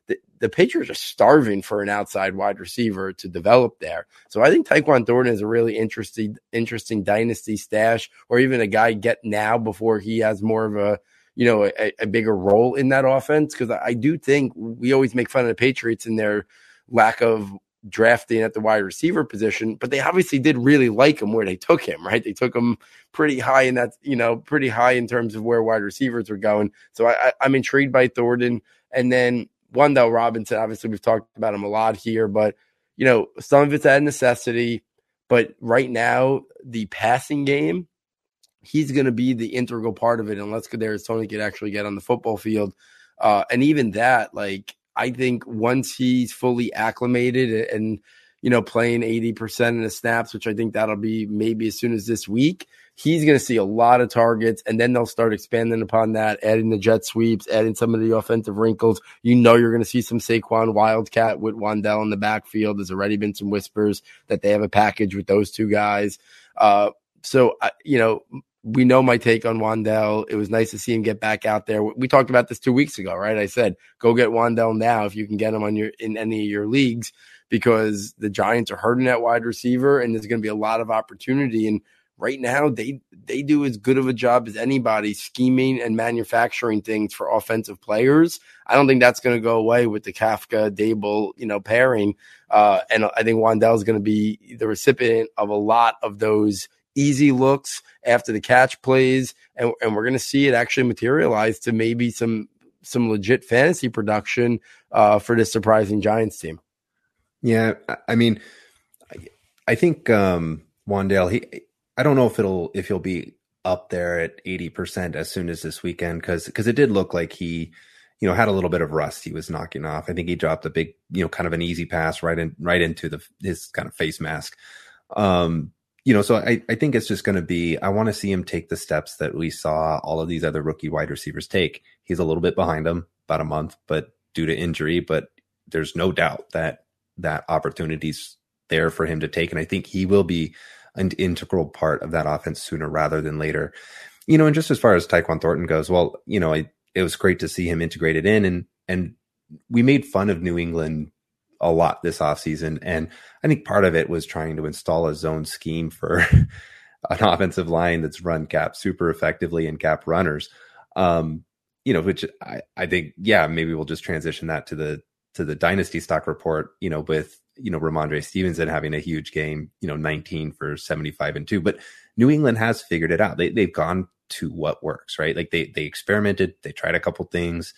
the, the Patriots are starving for an outside wide receiver to develop there. So I think Tyquan Thornton is a really interesting, interesting dynasty stash, or even a guy get now before he has more of a, you know, a, a bigger role in that offense. Because I, I do think we always make fun of the Patriots and their lack of drafting at the wide receiver position, but they obviously did really like him where they took him, right? They took him pretty high in that, you know, pretty high in terms of where wide receivers were going. So I, I, am intrigued by Thornton. And then Wan'Dale Robinson, obviously, we've talked about him a lot here, but you know, some of it's out of necessity. But right now, the passing game, he's going to be the integral part of it unless Kadarius Toney could actually get on the football field. Uh, and even that, like, I think once he's fully acclimated and, you know, playing 80% of the snaps, which I think that'll be maybe as soon as this week, he's going to see a lot of targets, and then they'll start expanding upon that, adding the jet sweeps, adding some of the offensive wrinkles. You know, you're going to see some Saquon Wildcat with Wan'Dale in the backfield. There's already been some whispers that they have a package with those two guys. Uh, so, you know, we know my take on Wan'Dale. It was nice to see him get back out there. We talked about this two weeks ago, right? I said, go get Wan'Dale now if you can get him on your in any of your leagues because the Giants are hurting that wide receiver and there's going to be a lot of opportunity. And right now they they do as good of a job as anybody scheming and manufacturing things for offensive players. I don't think that's going to go away with the Kafka Daboll, you know, pairing. Uh, and I think Wan'Dale is going to be the recipient of a lot of those easy looks after the catch plays, and, and we're going to see it actually materialize to maybe some some legit fantasy production uh, for this surprising Giants team. Yeah, I mean, I think um, Wan'Dale he I don't know if it'll if he'll be up there at 80% as soon as this weekend cuz cuz it did look like he you know had a little bit of rust he was knocking off. I think he dropped a big, you know, kind of an easy pass right in right into the his kind of face mask. Um you know, so I, I think it's just going to be, I want to see him take the steps that we saw all of these other rookie wide receivers take. He's a little bit behind him, about a month, but due to injury, but there's no doubt that that opportunities there for him to take. And I think he will be an integral part of that offense sooner rather than later. you know, and just as far as Tyquan Thornton goes, well, you know, I, it was great to see him integrated in and, and we made fun of New England a lot this offseason. And I think part of it was trying to install a zone scheme for an offensive line that's run gap super effectively and gap runners. Um, you know, which I, I think, yeah, maybe we'll just transition that to the to the dynasty stock report, you know, with you know Rhamondre Stevenson having a huge game, you know, 19 for 75 and 2. But New England has figured it out. They they've gone to what works, right? Like they they experimented, they tried a couple things,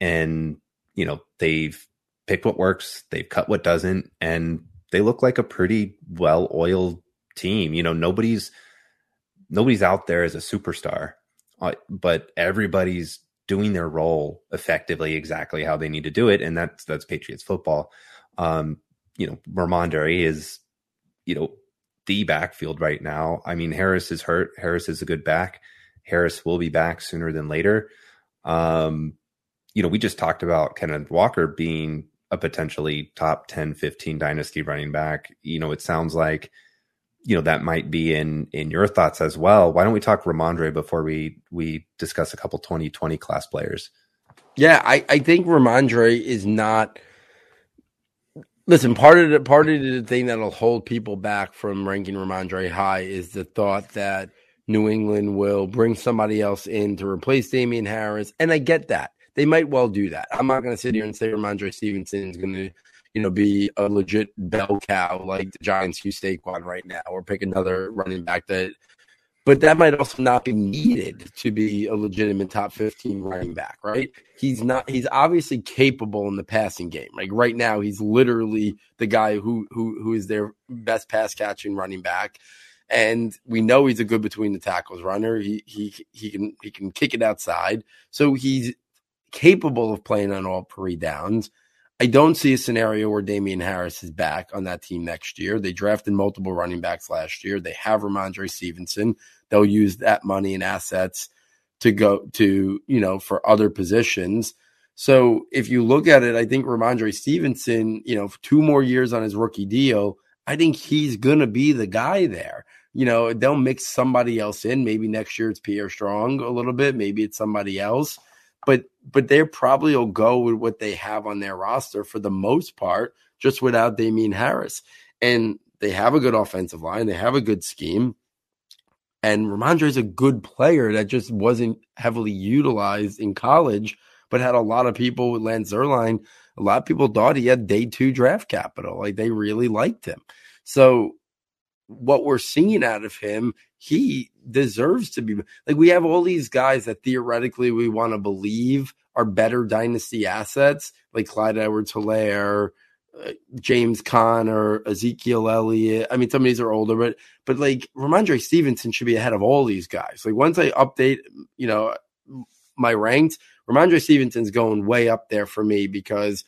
and you know, they've picked what works, they've cut what doesn't, and they look like a pretty well oiled team. You know, nobody's nobody's out there as a superstar, uh, but everybody's doing their role effectively, exactly how they need to do it, and that's that's Patriots football. Um, you know, Rhamondre is, you know, the backfield right now. I mean, Harris is hurt. Harris is a good back. Harris will be back sooner than later. Um, you know, we just talked about Kenneth Walker being a potentially top 10, 15 dynasty running back. You know, it sounds like, you know, that might be in in your thoughts as well. Why don't we talk Rhamondre before we we discuss a couple 2020 class players? Yeah, I, I think Rhamondre is not listen, part of the part of the thing that'll hold people back from ranking Rhamondre high is the thought that New England will bring somebody else in to replace Damien Harris. And I get that they might well do that. I'm not going to sit here and say Rhamondre Stevenson is going to, you know, be a legit bell cow like the Giants use Saquon right now, or pick another running back that. But that might also not be needed to be a legitimate top 15 running back, right? He's not. He's obviously capable in the passing game. Like right now, he's literally the guy who who who is their best pass catching running back and we know he's a good between the tackles runner. He he he can he can kick it outside, so he's capable of playing on all three downs. I don't see a scenario where Damien Harris is back on that team next year. They drafted multiple running backs last year. They have Rhamondre Stevenson. They'll use that money and assets to go to, you know, for other positions. So if you look at it, I think Rhamondre Stevenson, you know, two more years on his rookie deal, I think he's going to be the guy there. You know, they'll mix somebody else in. Maybe next year it's Pierre Strong a little bit. Maybe it's somebody else but but they probably will go with what they have on their roster for the most part, just without Damien Harris. And they have a good offensive line, they have a good scheme. And Rhamondre is a good player that just wasn't heavily utilized in college, but had a lot of people with Lance Zierlein. A lot of people thought he had day two draft capital. Like they really liked him. So what we're seeing out of him, he deserves to be like we have all these guys that theoretically we want to believe are better dynasty assets, like Clyde Edwards Helaire, uh, James Conner, Ezekiel Elliott. I mean, some of these are older, but but like Rhamondre Stevenson should be ahead of all these guys. Like once I update, you know, my ranks, Rhamondre Stevenson's going way up there for me because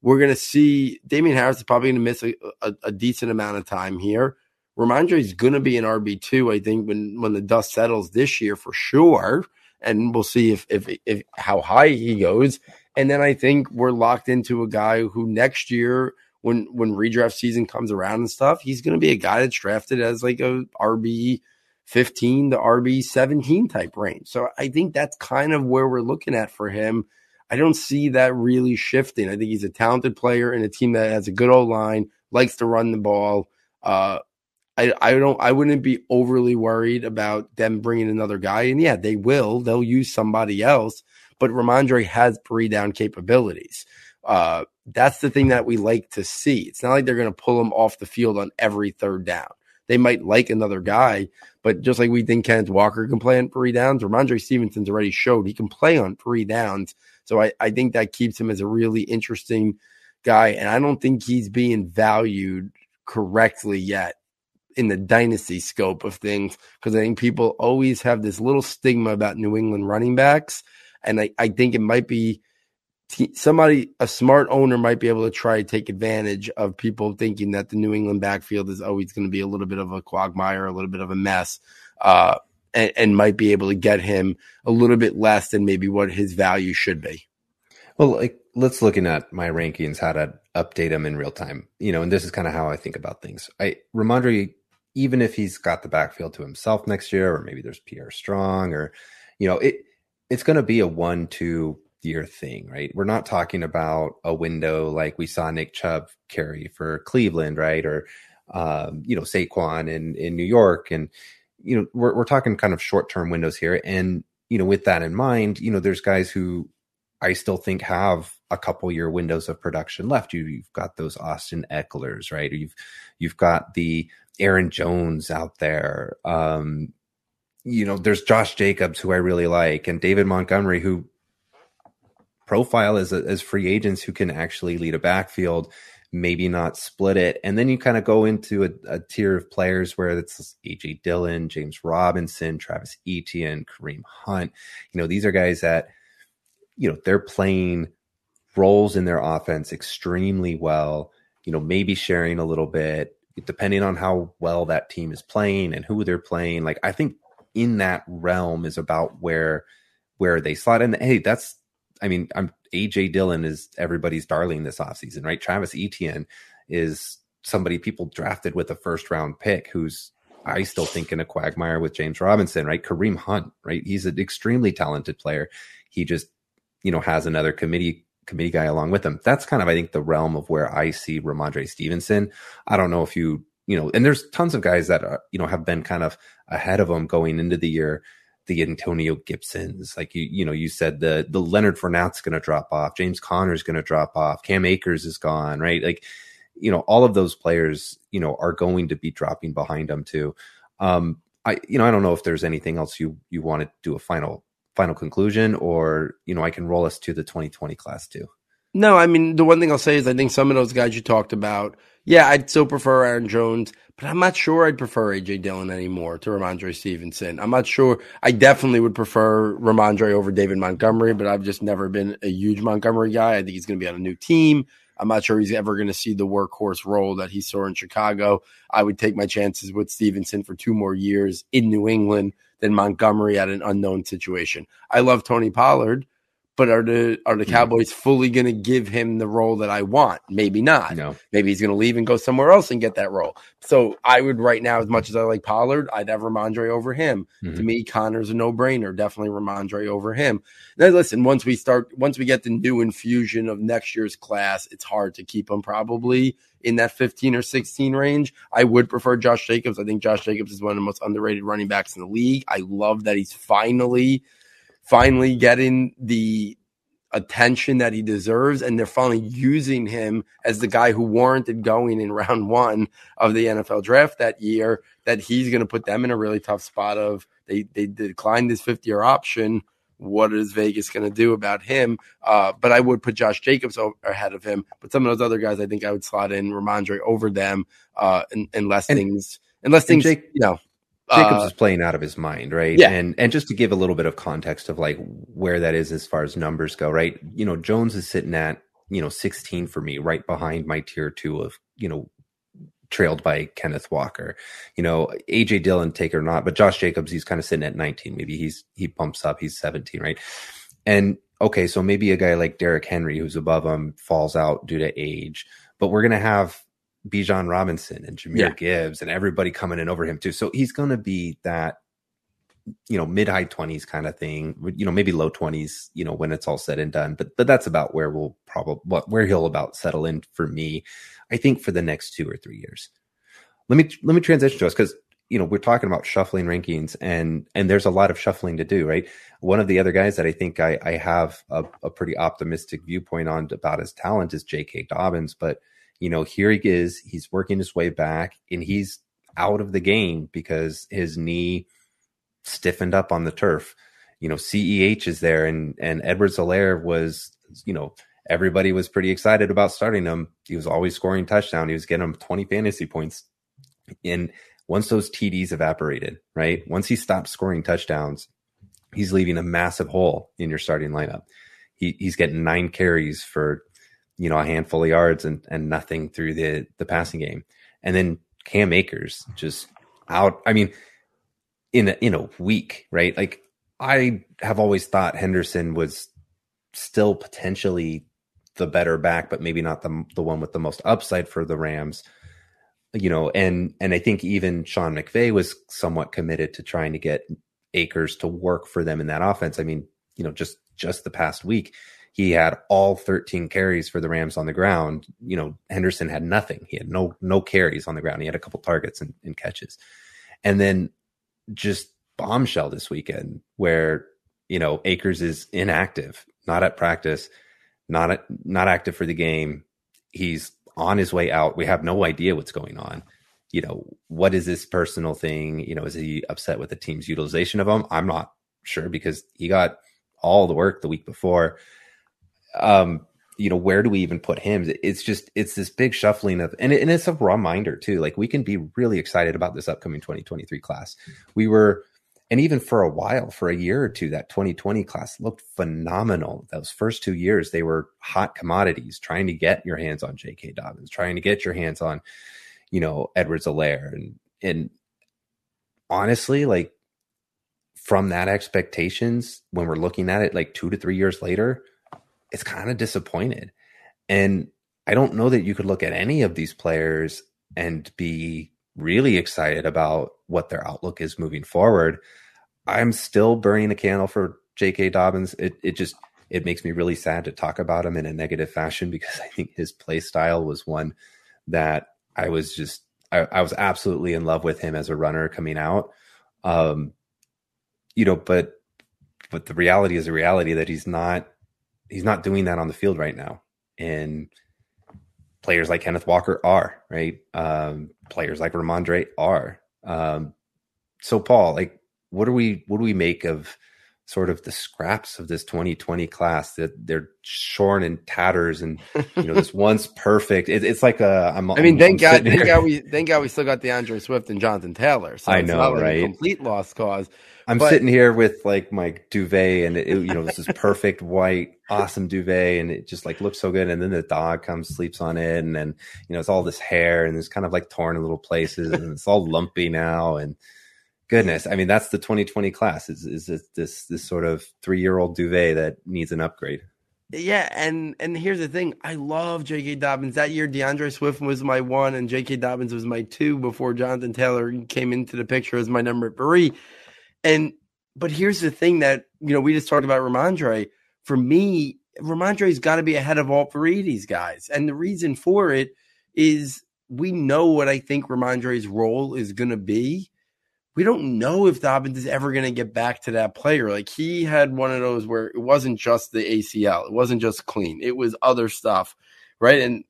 we're going to see Damien Harris is probably going to miss a, a, a decent amount of time here. Rhamondre is going to be an RB two, I think, when when the dust settles this year for sure, and we'll see if if, if how high he goes. And then I think we're locked into a guy who next year, when when redraft season comes around and stuff, he's going to be a guy that's drafted as like a RB fifteen to RB seventeen type range. So I think that's kind of where we're looking at for him. I don't see that really shifting. I think he's a talented player in a team that has a good old line, likes to run the ball. Uh, I, I don't I wouldn't be overly worried about them bringing another guy. And yeah, they will. They'll use somebody else. But Rhamondre has three down capabilities. Uh, that's the thing that we like to see. It's not like they're going to pull him off the field on every third down. They might like another guy, but just like we think Kenneth Walker can play on three downs, Rhamondre Stevenson's already showed he can play on three downs. So I, I think that keeps him as a really interesting guy. And I don't think he's being valued correctly yet in the dynasty scope of things because I think people always have this little stigma about New England running backs. And I, I think it might be somebody, a smart owner might be able to try to take advantage of people thinking that the New England backfield is always going to be a little bit of a quagmire, a little bit of a mess, uh, and, and might be able to get him a little bit less than maybe what his value should be. Well, like let's looking at my rankings, how to update them in real time. You know, and this is kind of how I think about things. I Rhamondre even if he's got the backfield to himself next year, or maybe there's Pierre Strong, or you know, it it's going to be a one two year thing, right? We're not talking about a window like we saw Nick Chubb carry for Cleveland, right? Or um, you know, Saquon in in New York, and you know, we're we're talking kind of short term windows here, and you know, with that in mind, you know, there's guys who I still think have a couple year windows of production left. You, have got those Austin Ekelers, right? You've you've got the Aaron Jones out there. Um, you know, there's Josh Jacobs who I really like, and David Montgomery who profile as as free agents who can actually lead a backfield, maybe not split it, and then you kind of go into a, a tier of players where it's AJ Dillon, James Robinson, Travis Etienne, Kareem Hunt. You know, these are guys that you know they're playing roles in their offense extremely well. You know, maybe sharing a little bit depending on how well that team is playing and who they're playing. Like I think in that realm is about where where they slot. And hey, that's I mean, I'm AJ Dillon is everybody's darling this offseason, right? Travis Etienne is somebody people drafted with a first round pick who's I still think in a quagmire with James Robinson, right? Kareem Hunt, right? He's an extremely talented player. He just, you know, has another committee committee guy along with him. That's kind of, I think, the realm of where I see Rhamondre Stevenson. I don't know if you, you know, and there's tons of guys that, are, you know, have been kind of ahead of him going into the year. The Antonio Gibsons, like you, you know, you said the the Leonard Fournette's going to drop off, James Conner's going to drop off, Cam Akers is gone, right? Like, you know, all of those players, you know, are going to be dropping behind them too. Um, I, you know, I don't know if there's anything else you you want to do a final final conclusion, or you know, I can roll us to the 2020 class too. No, I mean the one thing I'll say is I think some of those guys you talked about, yeah, I'd still prefer Aaron Jones, but I'm not sure I'd prefer AJ Dillon anymore to Rhamondre Stevenson. I'm not sure. I definitely would prefer Rhamondre over David Montgomery, but I've just never been a huge Montgomery guy. I think he's going to be on a new team. I'm not sure he's ever going to see the workhorse role that he saw in Chicago. I would take my chances with Stevenson for two more years in New England than Montgomery at an unknown situation. I love Tony Pollard, but are the are the Cowboys fully going to give him the role that I want? Maybe not. No. Maybe he's going to leave and go somewhere else and get that role. So I would right now, as much as I like Pollard, I'd have Rhamondre over him. Mm-hmm. To me, Conner's a no brainer. Definitely Rhamondre over him. Now, listen, once we start, once we get the new infusion of next year's class, it's hard to keep him probably in that 15 or 16 range. I would prefer Josh Jacobs. I think Josh Jacobs is one of the most underrated running backs in the league. I love that he's finally finally getting the attention that he deserves, and they're finally using him as the guy who warranted going in round one of the NFL draft that year. That he's going to put them in a really tough spot of they they declined this 50 year option. What is Vegas going to do about him? Uh, but I would put Josh Jacobs ahead of him. But some of those other guys, I think I would slot in Rhamondre over them, uh, unless and, things unless things Jake, you know Jacobs uh, is playing out of his mind, right? Yeah. And and just to give a little bit of context of like where that is as far as numbers go, right? You know, Jones is sitting at, you know, 16 for me, right behind my tier two of, you know, trailed by Kenneth Walker. You know, AJ Dillon, take or not, but Josh Jacobs, he's kind of sitting at 19. Maybe he's he bumps up, he's 17, right? And okay, so maybe a guy like Derrick Henry, who's above him, falls out due to age. But we're gonna have Bijan Robinson and Jahmyr yeah. Gibbs and everybody coming in over him too. So he's going to be that, you know, mid high twenties kind of thing. You know, maybe low twenties. You know, when it's all said and done. But but that's about where we'll probably what where he'll about settle in for me. I think for the next two or three years. Let me let me transition to us because you know we're talking about shuffling rankings and and there's a lot of shuffling to do right one of the other guys that i think i, I have a, a pretty optimistic viewpoint on about his talent is j.k dobbins but you know, here he is, he's working his way back and he's out of the game because his knee stiffened up on the turf. You know, CEH is there and and Edwards-Helaire was, you know, everybody was pretty excited about starting him. He was always scoring touchdown. He was getting him 20 fantasy points. And once those TDs evaporated, right? Once he stopped scoring touchdowns, he's leaving a massive hole in your starting lineup. He, he's getting nine carries for you know, a handful of yards and, and nothing through the, the passing game. And then Cam Akers just out. I mean, in a, in a week, right? Like I have always thought Henderson was still potentially the better back, but maybe not the the one with the most upside for the Rams. you know, and and I think even Sean McVay was somewhat committed to trying to get Akers to work for them in that offense. I mean, you know, just just the past week, he had all 13 carries for the Rams on the ground. You know, Henderson had nothing. He had no no carries on the ground. He had a couple targets and, and catches. And then just bombshell this weekend where, you know, Akers is inactive, not at practice, not at, not active for the game. He's on his way out. We have no idea what's going on. You know, what is this personal thing? You know, is he upset with the team's utilization of him? I'm not sure because he got all the work the week before. Um, you know, where do we even put him? It's just it's this big shuffling of and, it, and it's a reminder too. Like we can be really excited about this upcoming 2023 class. We were and even for a while, for a year or two, that 2020 class looked phenomenal. Those first two years, they were hot commodities, trying to get your hands on J.K. Dobbins, trying to get your hands on, you know, Edwards-Helaire. And, and honestly, like from that expectations, when we're looking at it like two to three years later, it's kind of disappointed. And I don't know that you could look at any of these players and be really excited about what their outlook is moving forward I'm still burning a candle for J.K. Dobbins. It it just it makes me really sad to talk about him in a negative fashion because I think his play style was one that I was just I, I was absolutely in love with him as a runner coming out. Um, you know, but but the reality is a reality that he's not he's not doing that on the field right now. And players like Kenneth Walker are right. Um, players like Rhamondre are. Um, so Paul, like what do we what do we make of sort of the scraps of this 2020 class that they're shorn in tatters and you know this once perfect it, it's like a I'm, I mean I'm, thank I'm God thank God we thank God we still got DeAndre Swift and Jonathan Taylor so I know right? complete lost cause I'm but, sitting here with like my duvet and it, you know this is perfect white awesome duvet and it just like looks so good and then the dog comes sleeps on it and then you know it's all this hair and it's kind of like torn in little places and it's all lumpy now and goodness i mean that's the 2020 class is is this this, this sort of three year old duvet that needs an upgrade yeah, and and here's the thing. I love J.K. Dobbins. That year, DeAndre Swift was my one, and J.K. Dobbins was my two before Jonathan Taylor came into the picture as my number three. And but here's the thing that you know we just talked about Rhamondre. For me, Rhamondre's got to be ahead of all three of these guys, and the reason for it is we know what I think Rhamondre's role is going to be we don't know if Dobbins is ever going to get back to that player. Like he had one of those where it wasn't just the ACL, it wasn't just clean, it was other stuff, right? And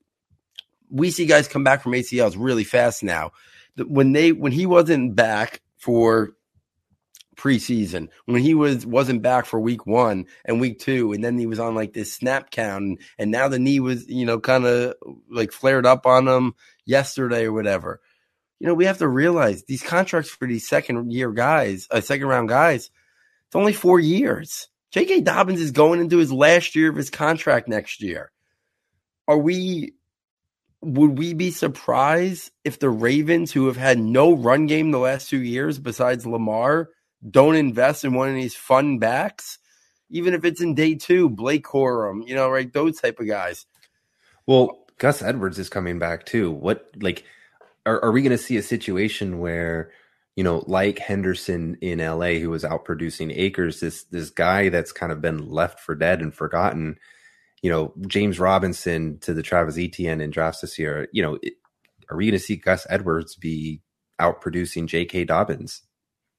we see guys come back from ACLs really fast now. When they when he wasn't back for preseason, when he was wasn't back for week one and week two, and then he was on like this snap count, and now the knee was you know kind of like flared up on him yesterday or whatever you know, we have to realize these contracts for these second year guys, uh, second round guys, it's only four years. J.K. Dobbins is going into his last year of his contract next year. Are we, would we be surprised if the Ravens, who have had no run game the last two years besides Lamar, don't invest in one of these fun backs? Even if it's in day two, Blake Corum, you know, right? Those type of guys. Well, Gus Edwards is coming back too. What, like, are, are we going to see a situation where you know like henderson in la who was out producing Akers, this this guy that's kind of been left for dead and forgotten you know james robinson to the travis etienne in drafts this year you know it, are we going to see gus edwards be out producing jk dobbins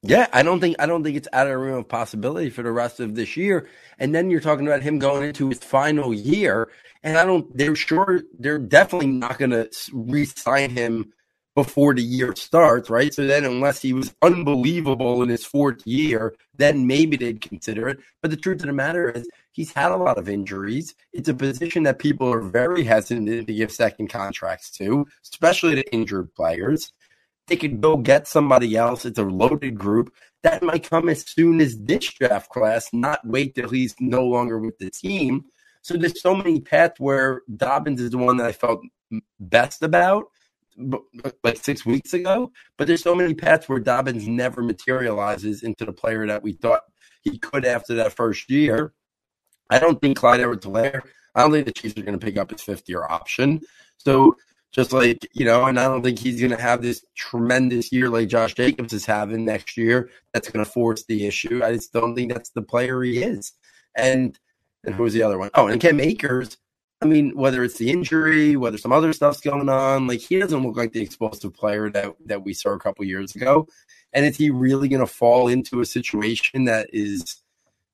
yeah, I don't think I don't think it's out of the realm of possibility for the rest of this year. And then you're talking about him going into his final year, and I don't. They're sure they're definitely not going to re-sign him before the year starts, right? So then, unless he was unbelievable in his fourth year, then maybe they'd consider it. But the truth of the matter is, he's had a lot of injuries. It's a position that people are very hesitant to give second contracts to, especially to injured players. They could go get somebody else. It's a loaded group. That might come as soon as this draft class, not wait till he's no longer with the team. So there's so many paths where Dobbins is the one that I felt best about like six weeks ago. But there's so many paths where Dobbins never materializes into the player that we thought he could after that first year. I don't think Clyde Edwards Helaire, I don't think the Chiefs are going to pick up his fifth year option. So Just like, you know, and I don't think he's going to have this tremendous year like Josh Jacobs is having next year. That's going to force the issue. I just don't think that's the player he is. And, and who was the other one? Oh, and Cam Akers. I mean, whether it's the injury, whether some other stuff's going on, like he doesn't look like the explosive player that, that we saw a couple years ago. And is he really going to fall into a situation that is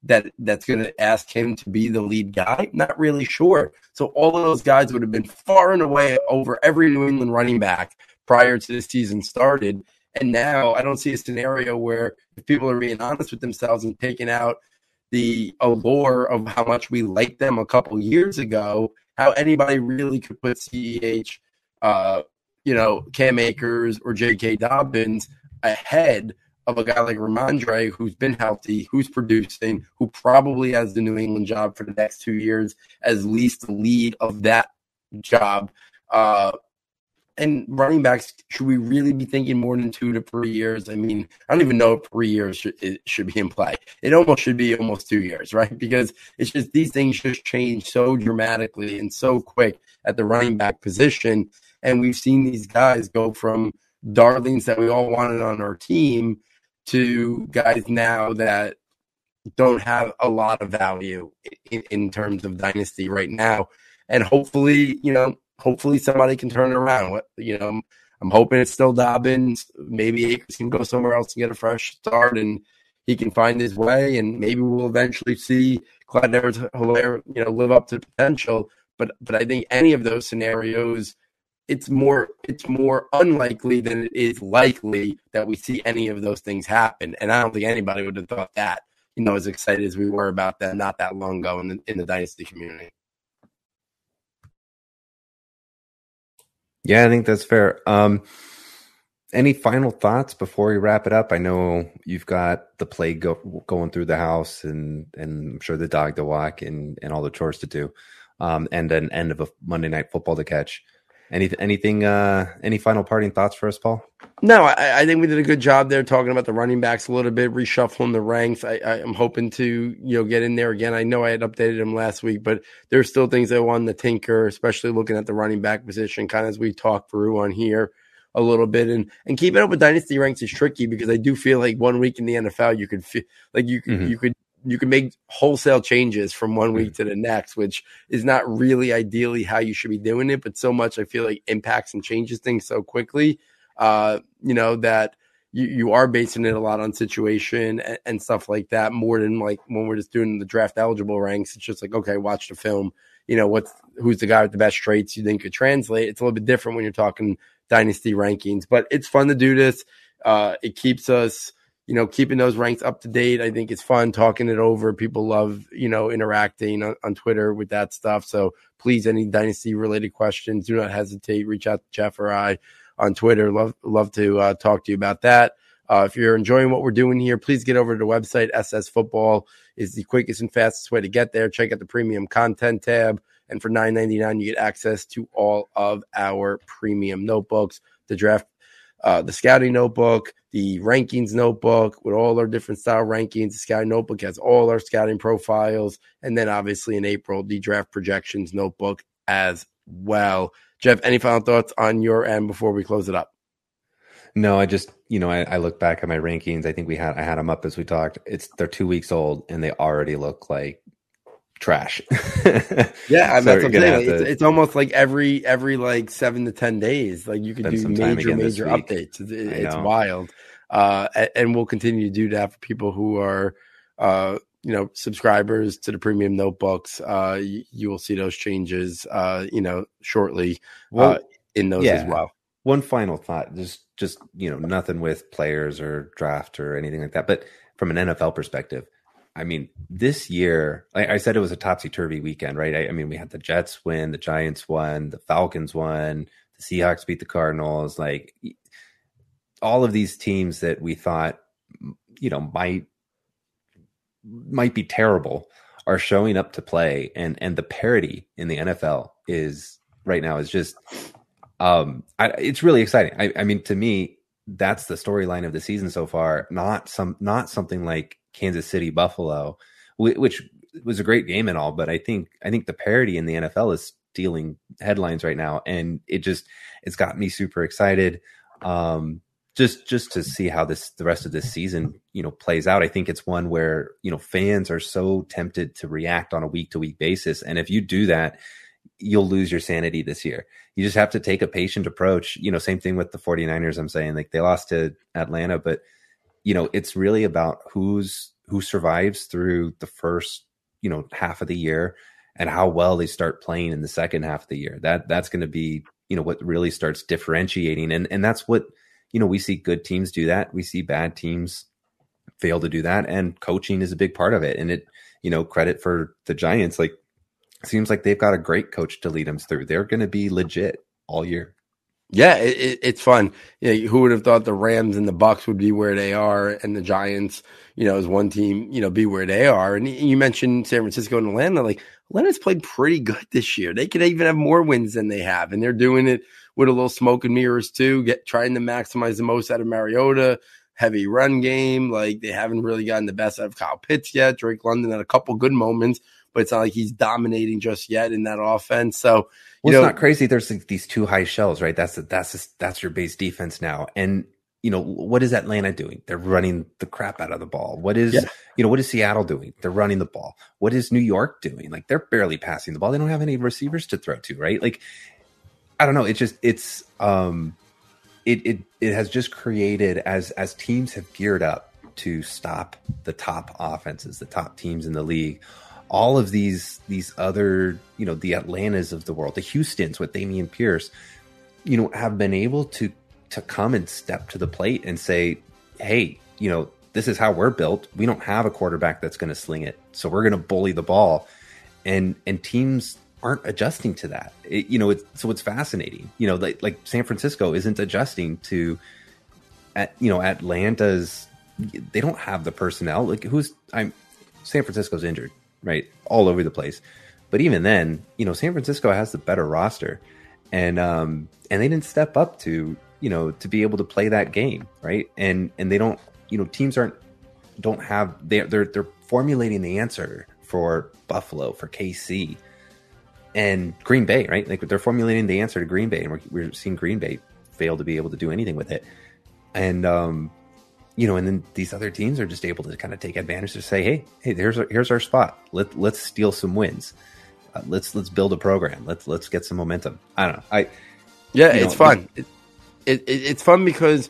that that's going to ask him to be the lead guy? Not really sure. So all of those guys would have been far and away over every New England running back prior to this season started. And now I don't see a scenario where if people are being honest with themselves and taking out the allure of how much we liked them a couple years ago, how anybody really could put CEH, uh, you know, Cam Akers or J.K. Dobbins ahead of a guy like Rhamondre who's been healthy, who's producing, who probably has the New England job for the next two years as least the lead of that job. Uh, and running backs, should we really be thinking more than two to three years? I mean, I don't even know if three years should, it should be in play. It almost should be almost two years, right? Because it's just these things just change so dramatically and so quick at the running back position. And we've seen these guys go from darlings that we all wanted on our team to guys now that don't have a lot of value in, in terms of dynasty right now. And hopefully, you know, hopefully somebody can turn it around. You know, I'm hoping it's still Dobbins. Maybe Akers can go somewhere else and get a fresh start and he can find his way. And maybe we'll eventually see Clyde Edwards Helaire, you know, live up to potential. But but I think any of those scenarios it's more it's more unlikely than it is likely that we see any of those things happen. And I don't think anybody would have thought that, you know, as excited as we were about that not that long ago in the, in the dynasty community. Yeah, I think that's fair. Um, any final thoughts before we wrap it up? I know you've got the plague go, going through the house, and and I'm sure the dog to walk, and and all the chores to do, um, and an end of a Monday night football to catch. Any anything? Uh, any final parting thoughts for us, Paul? No, I, I, think we did a good job there talking about the running backs a little bit, reshuffling the ranks. I, I, am hoping to you know get in there again. I know I had updated them last week, but there's still things I want to tinker, especially looking at the running back position, kind of as we talk through on here a little bit. And and keeping up with dynasty ranks is tricky because I do feel like one week in the NFL you could feel like you could mm-hmm. you could you can make wholesale changes from one week mm-hmm. to the next, which is not really ideally how you should be doing it. But so much I feel like impacts and changes things so quickly, uh, you know, that you, you are basing it a lot on situation and, and, stuff like that more than like when we're just doing the draft eligible ranks. It's just like, okay, watch the film. You know, what's who's the guy with the best traits you think could translate? It's a little bit different when you're talking dynasty rankings, but it's fun to do this. Uh, it keeps us you know, keeping those ranks up to date. I think it's fun talking it over. People love, you know, interacting on, on Twitter with that stuff. So please, any dynasty related questions, do not hesitate. Reach out to Jeff or I on Twitter. Love, love to uh, talk to you about that. Uh, if you're enjoying what we're doing here, please get over to the website. SS Football is the quickest and fastest way to get there. Check out the premium content tab. And for $9.99, you get access to all of our premium notebooks, the draft uh, the scouting notebook, the rankings notebook with all our different style rankings. The scouting notebook has all our scouting profiles. And then obviously in April, the draft projections notebook as well. Jeff, any final thoughts on your end before we close it up? No, I just you know I, I, look back at my rankings. I think we had I had them up as we talked. It's they're two weeks old and they already look like trash. yeah, so that's what I'm saying. It's, it's, almost like every every like seven to ten days, like you can do major major updates. It's, it's wild, uh, and we'll continue to do that for people who are, uh, you know, subscribers to the premium notebooks. Uh, you, you will see those changes, uh, you know, shortly well, uh, in those yeah. as well. One final thought, just just you know, nothing with players or draft or anything like that, but from an NFL perspective I mean, this year, I, I said it was a topsy turvy weekend, right? I, I, mean, we had the Jets win, the Giants won, the Falcons won, the Seahawks beat the Cardinals. Like all of these teams that we thought, you know, might might be terrible are showing up to play, and and the parity in the NFL is right now is just, um, I, it's really exciting. I, I mean, to me, that's the storyline of the season so far. Not some, not something like Kansas City Buffalo, which was a great game and all, but I think I think the parity in the NFL is stealing headlines right now, and it just it's got me super excited. Um, just just to see how this the rest of this season you know plays out i think it's one where you know fans are so tempted to react on a week to week basis and if you do that you'll lose your sanity this year you just have to take a patient approach you know same thing with the 49ers i'm saying like they lost to atlanta but you know it's really about who's who survives through the first you know half of the year and how well they start playing in the second half of the year that that's going to be you know what really starts differentiating and and that's what you know, we see good teams do that. We see bad teams fail to do that. And coaching is a big part of it. And it, you know, credit for the Giants. Like, seems like they've got a great coach to lead them through. They're going to be legit all year. Yeah, it, it, it's fun. Yeah, who would have thought the Rams and the Bucks would be where they are, and the Giants, you know, as one team, you know, be where they are. And you mentioned San Francisco and Atlanta. Like Atlanta's played pretty good this year. They could even have more wins than they have, and they're doing it with a little smoke and mirrors too, get trying to maximize the most out of Mariota. Heavy run game, like they haven't really gotten the best out of Kyle Pitts yet. Drake London had a couple good moments, but it's not like he's dominating just yet in that offense. So, well, know, it's not crazy. There's like these two high shells, right? That's that's that's your base defense now, and you know what is Atlanta doing? They're running the crap out of the ball. What is yeah. you know what is Seattle doing? They're running the ball. What is New York doing? Like they're barely passing the ball. They don't have any receivers to throw to, right? Like I don't know. It's just it's um it it it has just created as as teams have geared up to stop the top offenses, the top teams in the league. All of these these other, you know, the Atlantas of the world, the Houston's with Dameon Pierce, you know, have been able to to come and step to the plate and say, "Hey, you know, this is how we're built. We don't have a quarterback that's going to sling it, so we're going to bully the ball." And and teams aren't adjusting to that. It, you know, it's, so it's fascinating. You know, like, like San Francisco isn't adjusting to, at you know, Atlanta's. They don't have the personnel. Like who's I'm San Francisco's injured, right, all over the place. But even then, you know, San Francisco has the better roster, and um, and they didn't step up to you know to be able to play that game, right? And and they don't, you know, teams aren't don't have they're they're they're formulating the answer for Buffalo for KC and Green Bay, right? Like they're formulating the answer to Green Bay, and we're, we're seeing Green Bay fail to be able to do anything with it. And um, you know, and then these other teams are just able to kind of take advantage to say, "Hey, hey, here's our, here's our spot. Let let's steal some wins. Uh, let's let's build a program. Let's let's get some momentum." I don't know. I yeah, it's know, fun. It, it, it, it's fun because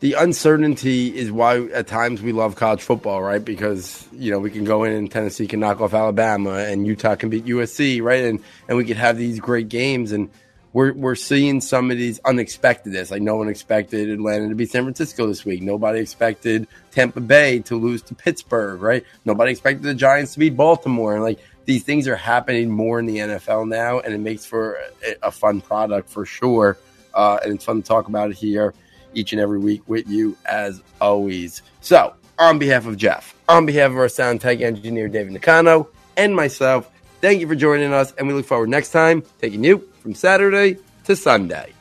the uncertainty is why at times we love college football, right? Because you know we can go in and Tennessee can knock off Alabama and Utah can beat USC, right? And and we could have these great games, and we're we're seeing some of these unexpectedness. Like no one expected Atlanta to beat San Francisco this week. Nobody expected Tampa Bay to lose to Pittsburgh, right? Nobody expected the Giants to beat Baltimore, and like these things are happening more in the NFL now, and it makes for a, a fun product for sure. Uh, and it's fun to talk about it here each and every week with you as always. So, on behalf of Jeff, on behalf of our sound tech engineer, David Nakano, and myself, thank you for joining us, and we look forward next time taking you from Saturday to Sunday.